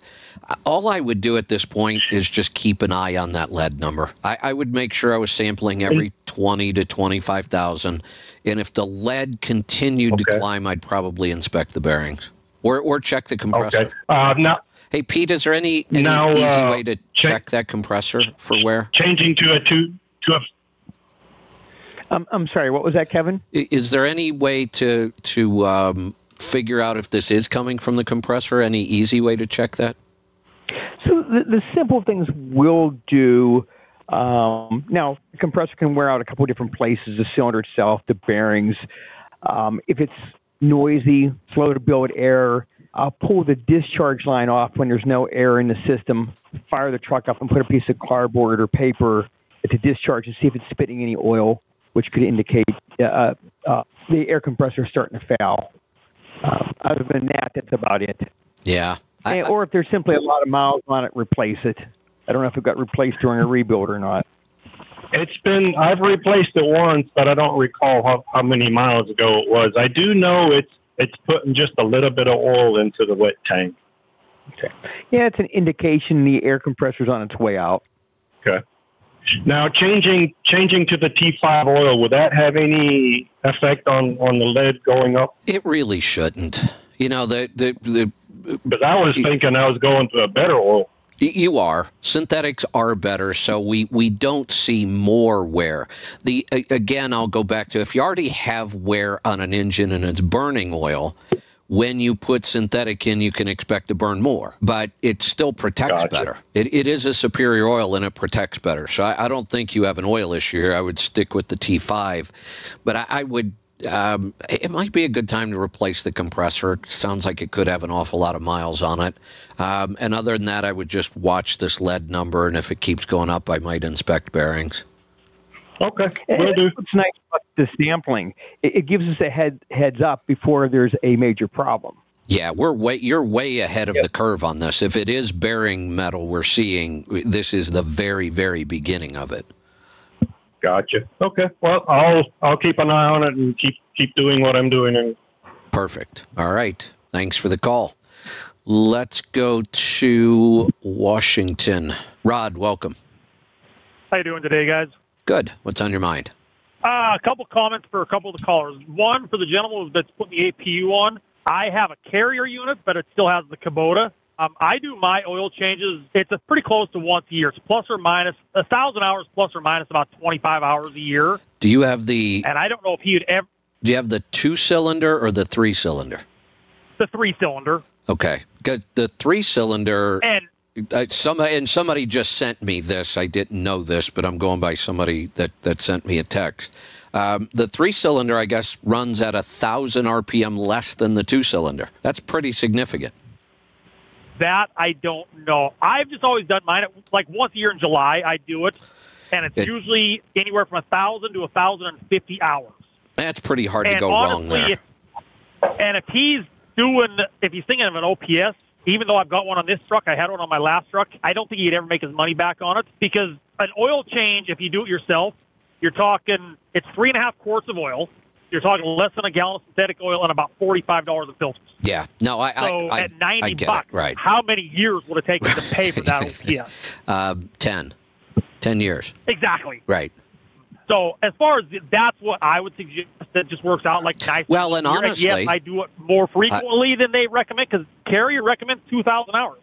All I would do at this point is just keep an eye on that lead number. I, I would make sure I was sampling every 20 to 25,000. And if the lead continued to climb, I'd probably inspect the bearings or, or check the compressor. Okay. Uh, now, Hey, Pete, is there any, any Now, easy uh, way to check that compressor for wear? changing to a two to a Um, I'm sorry, what was that, Kevin? Is there any way to to um, figure out if this is coming from the compressor? Any easy way to check that? So the, the simple things we'll do. Um, now, the compressor can wear out a couple of different places: the cylinder itself, the bearings. Um, if it's noisy, slow to build air, I'll pull the discharge line off when there's no air in the system. Fire the truck up and put a piece of cardboard or paper at the discharge and see if it's spitting any oil, which could indicate uh, uh, the air compressor is starting to fail. Um, other than that, that's about it. Yeah. And- or if there's simply a lot of miles on it, replace it. I don't know if it got replaced during a rebuild or not. It's been I've replaced it once, but I don't recall how, how many miles ago it was. I do know it's it's putting just a little bit of oil into the wet tank. Okay. Yeah, it's an indication the air compressor's on its way out. Okay. Now changing changing to the T5 oil, would that have any effect on on the lead going up? It really shouldn't. You know, the the the. Because I was thinking I was going to a better oil. You are. Synthetics are better, so we, we don't see more wear. The again, I'll go back to if you already have wear on an engine and it's burning oil, when you put synthetic in, you can expect to burn more, but it still protects Gotcha. better. It, it is a superior oil and it protects better. So I, I don't think you have an oil issue here. I would stick with the T5, but I, I would. Um, it might be a good time to replace the compressor. It sounds like it could have an awful lot of miles on it. Um, and other than that, I would just watch this lead number, and if it keeps going up, I might inspect bearings. Okay, And will do. What's nice about the sampling, it, it gives us a head heads up before there's a major problem. Yeah, we're way you're way ahead of the curve on this. If it is bearing metal we're seeing, this is the very very beginning of it. Gotcha. Okay. Well, I'll I'll keep an eye on it and keep keep doing what I'm doing. And Perfect. All right. Thanks for the call. Let's go to Washington. Rod, welcome. How you doing today, guys? Good. What's on your mind? Uh, a couple comments for a couple of the callers. One for the gentleman that's putting the APU on. I have a carrier unit, but it still has the Kubota. Um, I do my oil changes. It's a pretty close to once a year. It's plus or minus a thousand hours, plus or minus about twenty-five hours a year. Do you have the And I don't know if he would ever do you have the two cylinder or the three cylinder? the three-cylinder. Okay. 'Cause The three cylinder And uh, somebody and somebody just sent me this. I didn't know this, but I'm going by somebody that that sent me a text. Um, the three cylinder, I guess, runs at a thousand RPM less than the two cylinder. That's pretty significant. That I don't know. I've just always done mine like once a year in July. I do it, and it's It- usually anywhere from a thousand to a thousand and fifty hours. That's pretty hard to and go wrong there. If, and if he's doing, if he's thinking of an OPS, even though I've got one on this truck, I had one on my last truck. I don't think he'd ever make his money back on it because an oil change, if you do it yourself, you're talking it's three and a half quarts of oil. You're talking less than a gallon of synthetic oil and about forty-five dollars a filter. Yeah. No, I So I, I, at ninety I get bucks, it. Right. how many years would it take to pay for that OPS? Uh, 10. 10 years. Exactly. Right. So as far as that's what I would suggest, that just works out like nice. Well, and honestly- yes, I do it more frequently than they recommend because Carrier recommends two thousand hours.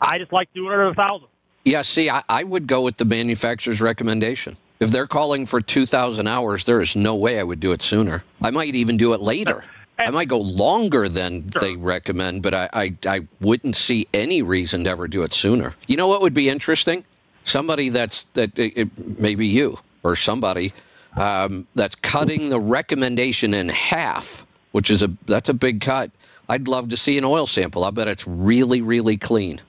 I just like doing it at a thousand. Yeah, see, I, I would go with the manufacturer's recommendation. If they're calling for 2,000 hours, there is no way I would do it sooner. I might even do it later. I might go longer than they recommend, but I, I, I wouldn't see any reason to ever do it sooner. You know what would be interesting? Somebody that's, that it, it- maybe you or somebody um, that's cutting the recommendation in half, which is a, that's a big cut. I'd love to see an oil sample. I bet it's really, really clean.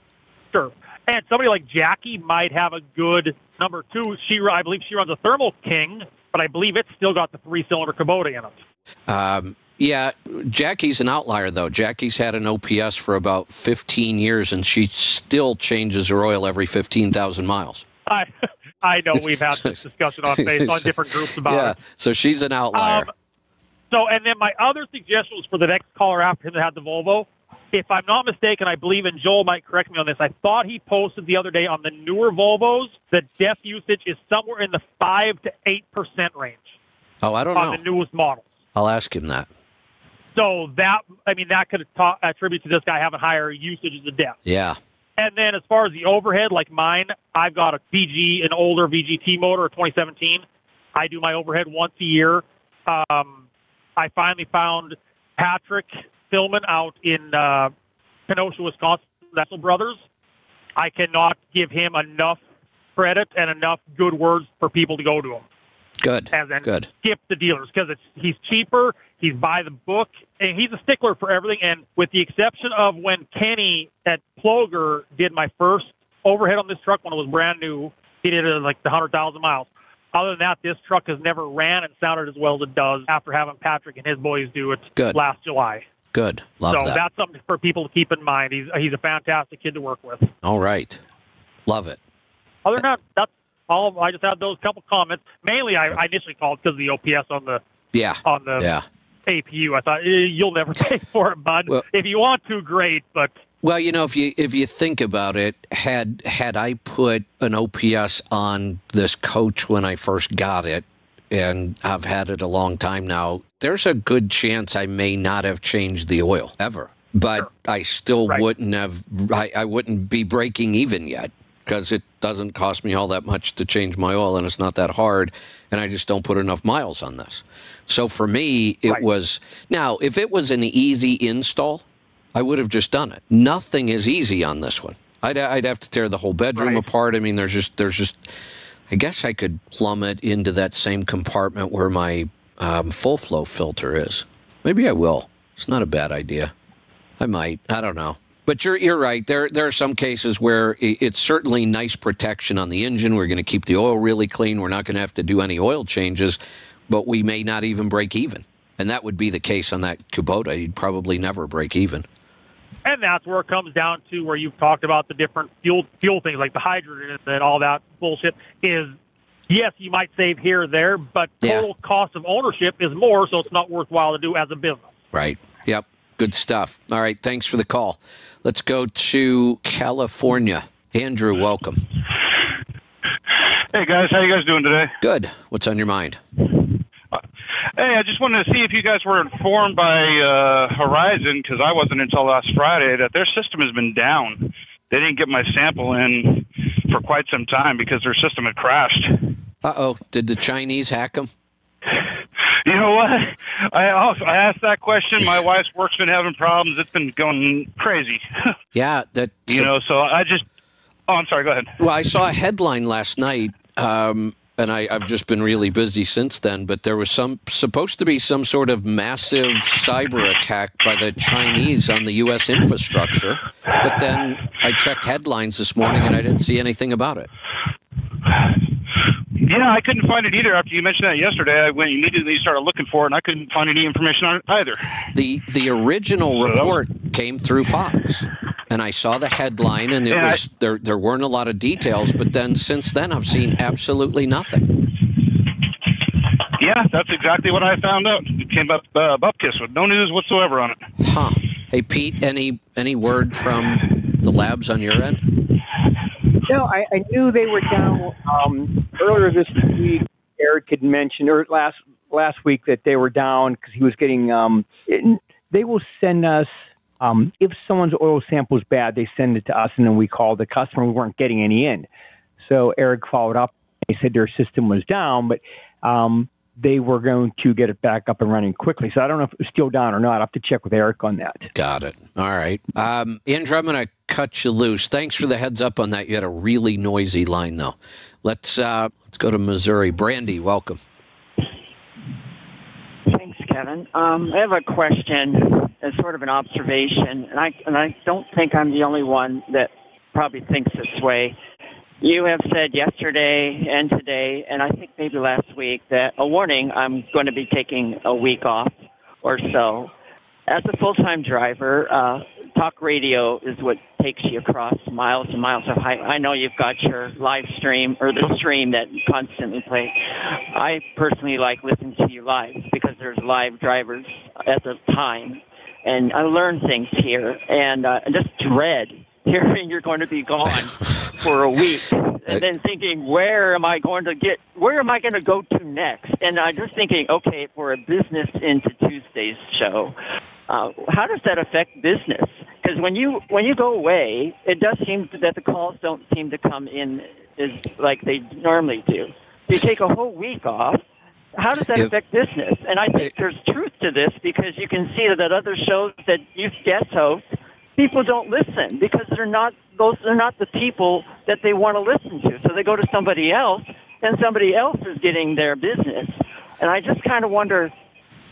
Sure. And somebody like Jackie might have a good number two. She, I believe, she runs a Thermo King, but I believe it's still got the three-cylinder Kubota in it. Um, yeah, Jackie's an outlier though. Jackie's had an OPS for about 15 years, and she still changes her oil every 15,000 miles. I, I know we've had this discussion on Facebook on different groups about yeah, it. so she's an outlier. Um, so, and then my other suggestion was for the next caller after him that had the Volvo. If I'm not mistaken, I believe, and Joel might correct me on this, I thought he posted the other day on the newer Volvos that DEF usage is somewhere in the 5 to 8% range oh, I don't on know. On the newest models. I'll ask him that. So that, I mean, that could ta- attribute to this guy having higher usages of DEF. Yeah. And then as far as the overhead, like mine, I've got a VG, an older VGT motor, a 2017. I do my overhead once a year. Um, I finally found Patrick Philman out in uh, Kenosha, Wisconsin, Vessel Brothers. I cannot give him enough credit and enough good words for people to go to him Good. and then Good. skip the dealers because it's he's cheaper, he's by the book, and he's a stickler for everything. And with the exception of when Kenny at Ploger did my first overhead on this truck when it was brand new, he did it like the hundred thousand miles. Other than that, this truck has never ran and sounded as well as it does after having Patrick and his boys do it Good. last July. Good. Love so that. that's something for people to keep in mind. He's he's a fantastic kid to work with. All right. Love it. Other than that, that's all. I just had those couple comments. Mainly, I, I initially called because of the OPS on the Yeah. on the Yeah. APU. I thought eh, you'll never pay for it, bud. Well- if you want to, great. But Well, you know, if you if you think about it, had had I put an OPS on this coach when I first got it, and I've had it a long time now, there's a good chance I may not have changed the oil ever. But I still wouldn't have. I, I wouldn't be breaking even yet because it doesn't cost me all that much to change my oil, and it's not that hard, and I just don't put enough miles on this. So for me, it was now if it was an easy install. I would have just done it. Nothing is easy on this one. I'd, I'd have to tear the whole bedroom apart. I mean, there's just there's just. I guess I could plumb it into that same compartment where my um, full flow filter is. Maybe I will. It's not a bad idea. I might. I don't know. But you're you're right. There there are some cases where it's certainly nice protection on the engine. We're going to keep the oil really clean. We're not going to have to do any oil changes, but we may not even break even. And that would be the case on that Kubota. You'd probably never break even. and that's where it comes down to where you've talked about the different fuel fuel things like the hydrogen and all that bullshit. Is yes, you might save here or there, but total cost of ownership is more, so it's not worthwhile to do as a business. Right. Yep. Good stuff. All right. Thanks for the call. Let's go to California. Andrew, welcome. Hey guys, how you guys doing today? Good. What's on your mind? Hey, I just wanted to see if you guys were informed by uh, Horizon because I wasn't until last Friday that their system has been down. They didn't get my sample in for quite some time because their system had crashed. Uh oh. Did the Chinese hack them? You know what? I also, I asked that question. My wife's work's been having problems. It's been going crazy. Yeah. That. you know, so I just. Oh, I'm sorry. Go ahead. Well, I saw a headline last night, um, and I, I've just been really busy since then. But there was some supposed to be some sort of massive cyber attack by the Chinese on the U.S. infrastructure. But then I checked headlines this morning, and I didn't see anything about it. Yeah, I couldn't find it either. After you mentioned that yesterday, I went immediately started looking for it, and I couldn't find any information on it either. The the original report came through Fox, and I saw the headline, and it Yeah, I- was there. There weren't a lot of details, but then since then, I've seen absolutely nothing. Yeah, that's exactly what I found out. It came up uh, Bupkis with no news whatsoever on it. Huh? Hey, Pete, any any word from the labs on your end? No, I, I knew they were down um, earlier this week. Eric had mentioned, or last last week, that they were down because he was getting. Um, it, they will send us um, if someone's oil sample is bad, they send it to us, and then we call the customer. We weren't getting any in, so Eric followed up. He said their system was down, but um, they were going to get it back up and running quickly. So I don't know if it was still down or not. I have to check with Eric on that. Got it. All right, um, Andrew, I'm going to cut you loose. Thanks for the heads up on that. You had a really noisy line, though. Let's uh, let's go to Missouri. Brandy, welcome. Thanks, Kevin. Um, I have a question as sort of an observation, and I and I don't think I'm the only one that probably thinks this way. You have said yesterday and today, and I think maybe last week, that a warning I'm going to be taking a week off or so. As a full time driver, uh, talk radio is what takes you across miles and miles of high. I know you've got your live stream or the stream that constantly play. I personally like listening to you live because there's live drivers at the time, and I learn things here, and uh, I just dread hearing you're going to be gone for a week, and then thinking, where am I going to get? Where am I going to go to next? And I'm just thinking, okay, for a business into Tuesday's show, uh, how does that affect business? Because when you when you go away, it does seem that the calls don't seem to come in as like they normally do. You take a whole week off. How does that affect business? And I think there's truth to this because you can see that at other shows that you guest host, people don't listen because they're not those they're not the people that they want to listen to. So they go to somebody else, and somebody else is getting their business. And I just kind of wonder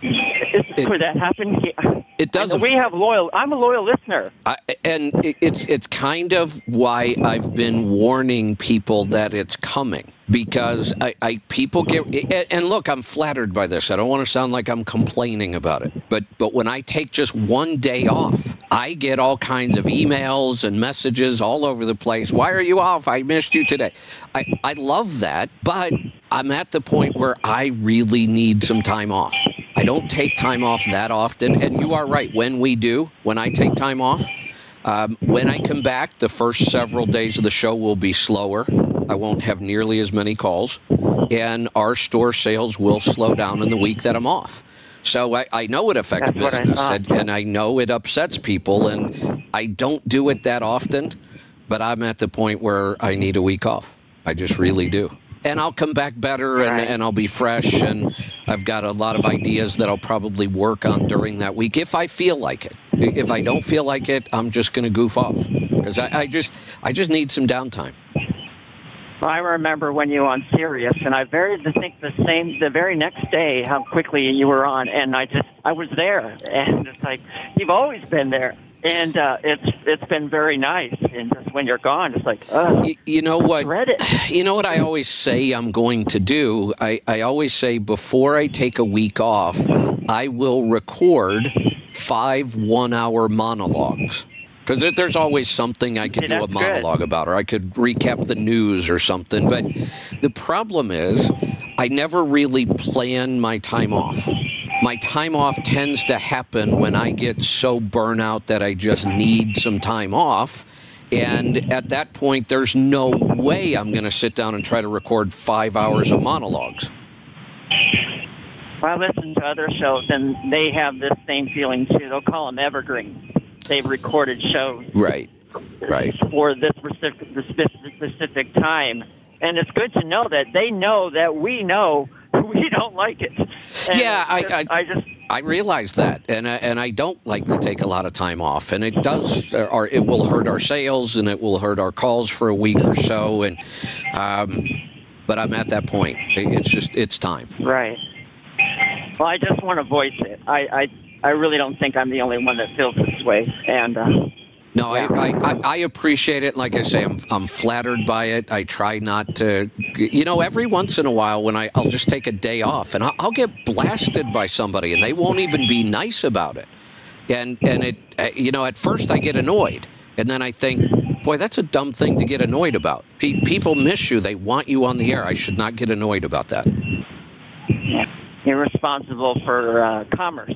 is, could that happen here? It does. We have loyal. I'm a loyal listener. I, and it- it's it's kind of why I've been warning people that it's coming because I, I people get and- look I'm flattered by this. I don't want to sound like I'm complaining about it but but when I take just one day off I get all kinds of emails and messages all over the place. Why are you off? I missed you today. I I love that but I'm at the point where I really need some time off. I don't take time off that often and you are right when we do when I take time off um, when I come back, the first several days of the show will be slower. I won't have nearly as many calls, and our store sales will slow down in the week that I'm off. So I, I know it affects That's what I business, and, and I know it upsets people, and I don't do it that often, but I'm at the point where I need a week off. I just really do. And I'll come back better and, and I'll be fresh. And I've got a lot of ideas that I'll probably work on during that week if I feel like it. If I don't feel like it, I'm just going to goof off because I, I just I just need some downtime. I remember when you were on Sirius, and I very I think the same the very next day how quickly you were on, and I just I was there, and it's like you've always been there, and uh, it's it's been very nice, and just when you're gone, it's like ugh. You, you know what? You know what I always say I'm going to do? I, I always say before I take a week off, I will record five one hour monologues. Because there's always something I could See, do a that's good. monologue about, or I could recap the news or something. But the problem is, I never really plan my time off. My time off tends to happen when I get so burnout that I just need some time off. And at that point, there's no way I'm going to sit down and try to record five hours of monologues. I listen to other shows, and they have this same feeling too. They'll call them evergreen. They've recorded shows Right. Right. for this specific, this specific, specific time. And it's good to know that they know that we know we don't like it. And Yeah, I, I, I just I realize that, and I, and I don't like to take a lot of time off, and it does, or it will hurt our sales, and it will hurt our calls for a week or so, and um, but I'm at that point. It's just it's time. Right. Well, I just want to voice it. I, I, I really don't think I'm the only one that feels this way. And uh, No, I, I, I, appreciate it. Like I say, I'm, I'm flattered by it. I try not to, you know, every once in a while when I, I'll just take a day off and I'll, I'll get blasted by somebody and they won't even be nice about it. And, and it, uh, you know, at first I get annoyed and then I think, boy, that's a dumb thing to get annoyed about. Pe- people miss you. They want you on the air. I should not get annoyed about that. you're responsible for uh, commerce.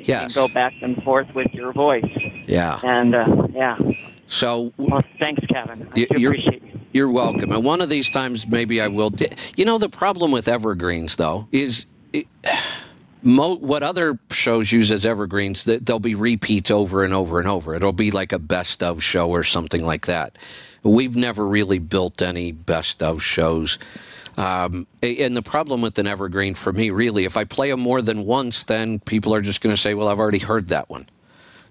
Yes. You go back and forth with your voice. Yeah. And uh, yeah. So, well, thanks, Kevin. I You- appreciate you. you're welcome. And one of these times, maybe I will. Di- you know, the problem with evergreens, though, is it, mo- what other shows use as evergreens. That there'll be repeats over and over and over. It'll be like a best of show or something like that. We've never really built any best of shows. Um, and the problem with an evergreen for me, really, if I play them more than once, then people are just going to say, "Well, I've already heard that one."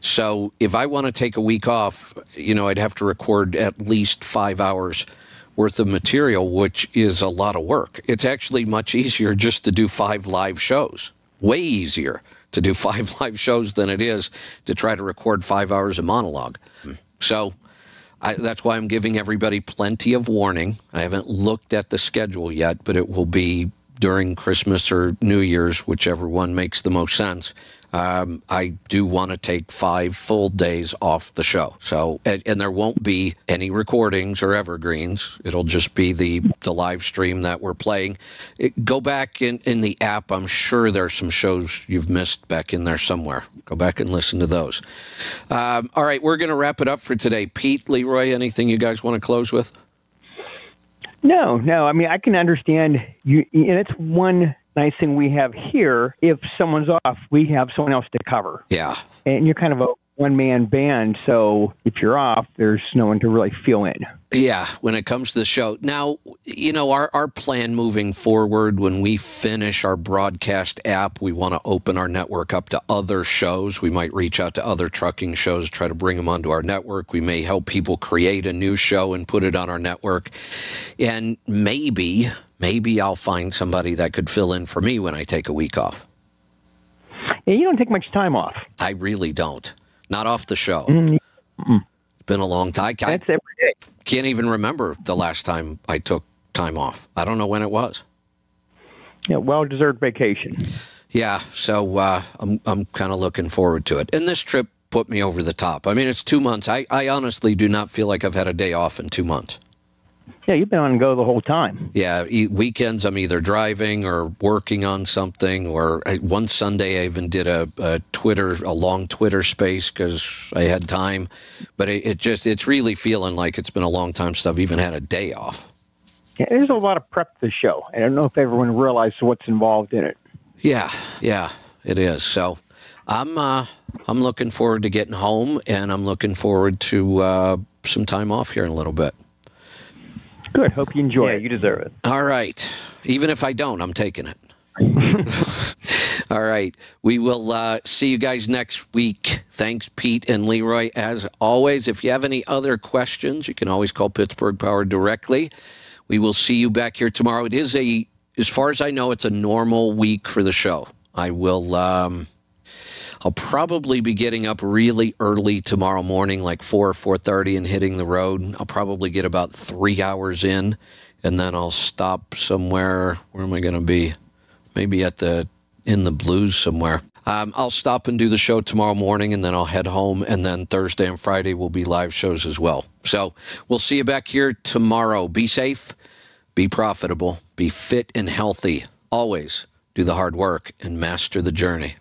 So if I want to take a week off, you know, I'd have to record at least five hours worth of material, which is a lot of work. It's actually much easier just to do five live shows. Way easier to do five live shows than it is to try to record five hours of monologue. So I, that's why I'm giving everybody plenty of warning. I haven't looked at the schedule yet, but it will be during Christmas or New Year's, whichever one makes the most sense. Um, I do want to take five full days off the show. So, and, and, there won't be any recordings or evergreens. It'll just be the, the live stream that we're playing. It, go back in, in the app. I'm sure there's some shows you've missed back in there somewhere. Go back and listen to those. Um, all right, we're going to wrap it up for today. Pete, Leroy, anything you guys want to close with? No, no. I mean, I can understand you, and it's one nice thing we have here. If someone's off, we have someone else to cover. Yeah, and you're kind of a one man band, so if you're off, there's no one to really fill in. Yeah, when it comes to the show. Now, you know, our, our plan moving forward, when we finish our broadcast app, we want to open our network up to other shows. We might reach out to other trucking shows, try to bring them onto our network. We may help people create a new show and put it on our network. And maybe, maybe I'll find somebody that could fill in for me when I take a week off. Yeah, you don't take much time off. I really don't not off the show. Mm-hmm. It's been a long time. I That's every day. Can't even remember the last time I took time off. I don't know when it was. Yeah, well deserved vacation. Yeah, so uh, I'm I'm kind of looking forward to it. And this trip put me over the top. I mean, it's two months. I, I honestly do not feel like I've had a day off in two months. Yeah, you've been on go the whole time. Yeah, weekends I'm either driving or working on something. Or one Sunday I even did a, a, Twitter, a long Twitter space because I had time. But it, it, just it's really feeling like it's been a long time since I've even had a day off. Yeah, there's a lot of prep to the show. I don't know if everyone realizes what's involved in it. Yeah, yeah, it is. So I'm uh, I'm looking forward to getting home, and I'm looking forward to uh, some time off here in a little bit. Good. Hope you enjoy yeah, it. you deserve it. All right. Even if I don't, I'm taking it. All right. We will uh, see you guys next week. Thanks, Pete and Leroy. As always, if you have any other questions, you can always call Pittsburgh Power directly. We will see you back here tomorrow. It is a, as far as I know, it's a normal week for the show. I will. Um, I'll probably be getting up really early tomorrow morning, like four or four thirty, and hitting the road. I'll probably get about three hours in, and then I'll stop somewhere. Where am I going to be? Maybe at the in the blues somewhere. Um, I'll stop and do the show tomorrow morning, and then I'll head home. And then Thursday and Friday will be live shows as well. So we'll see you back here tomorrow. Be safe, be profitable, be fit and healthy. Always do the hard work and master the journey.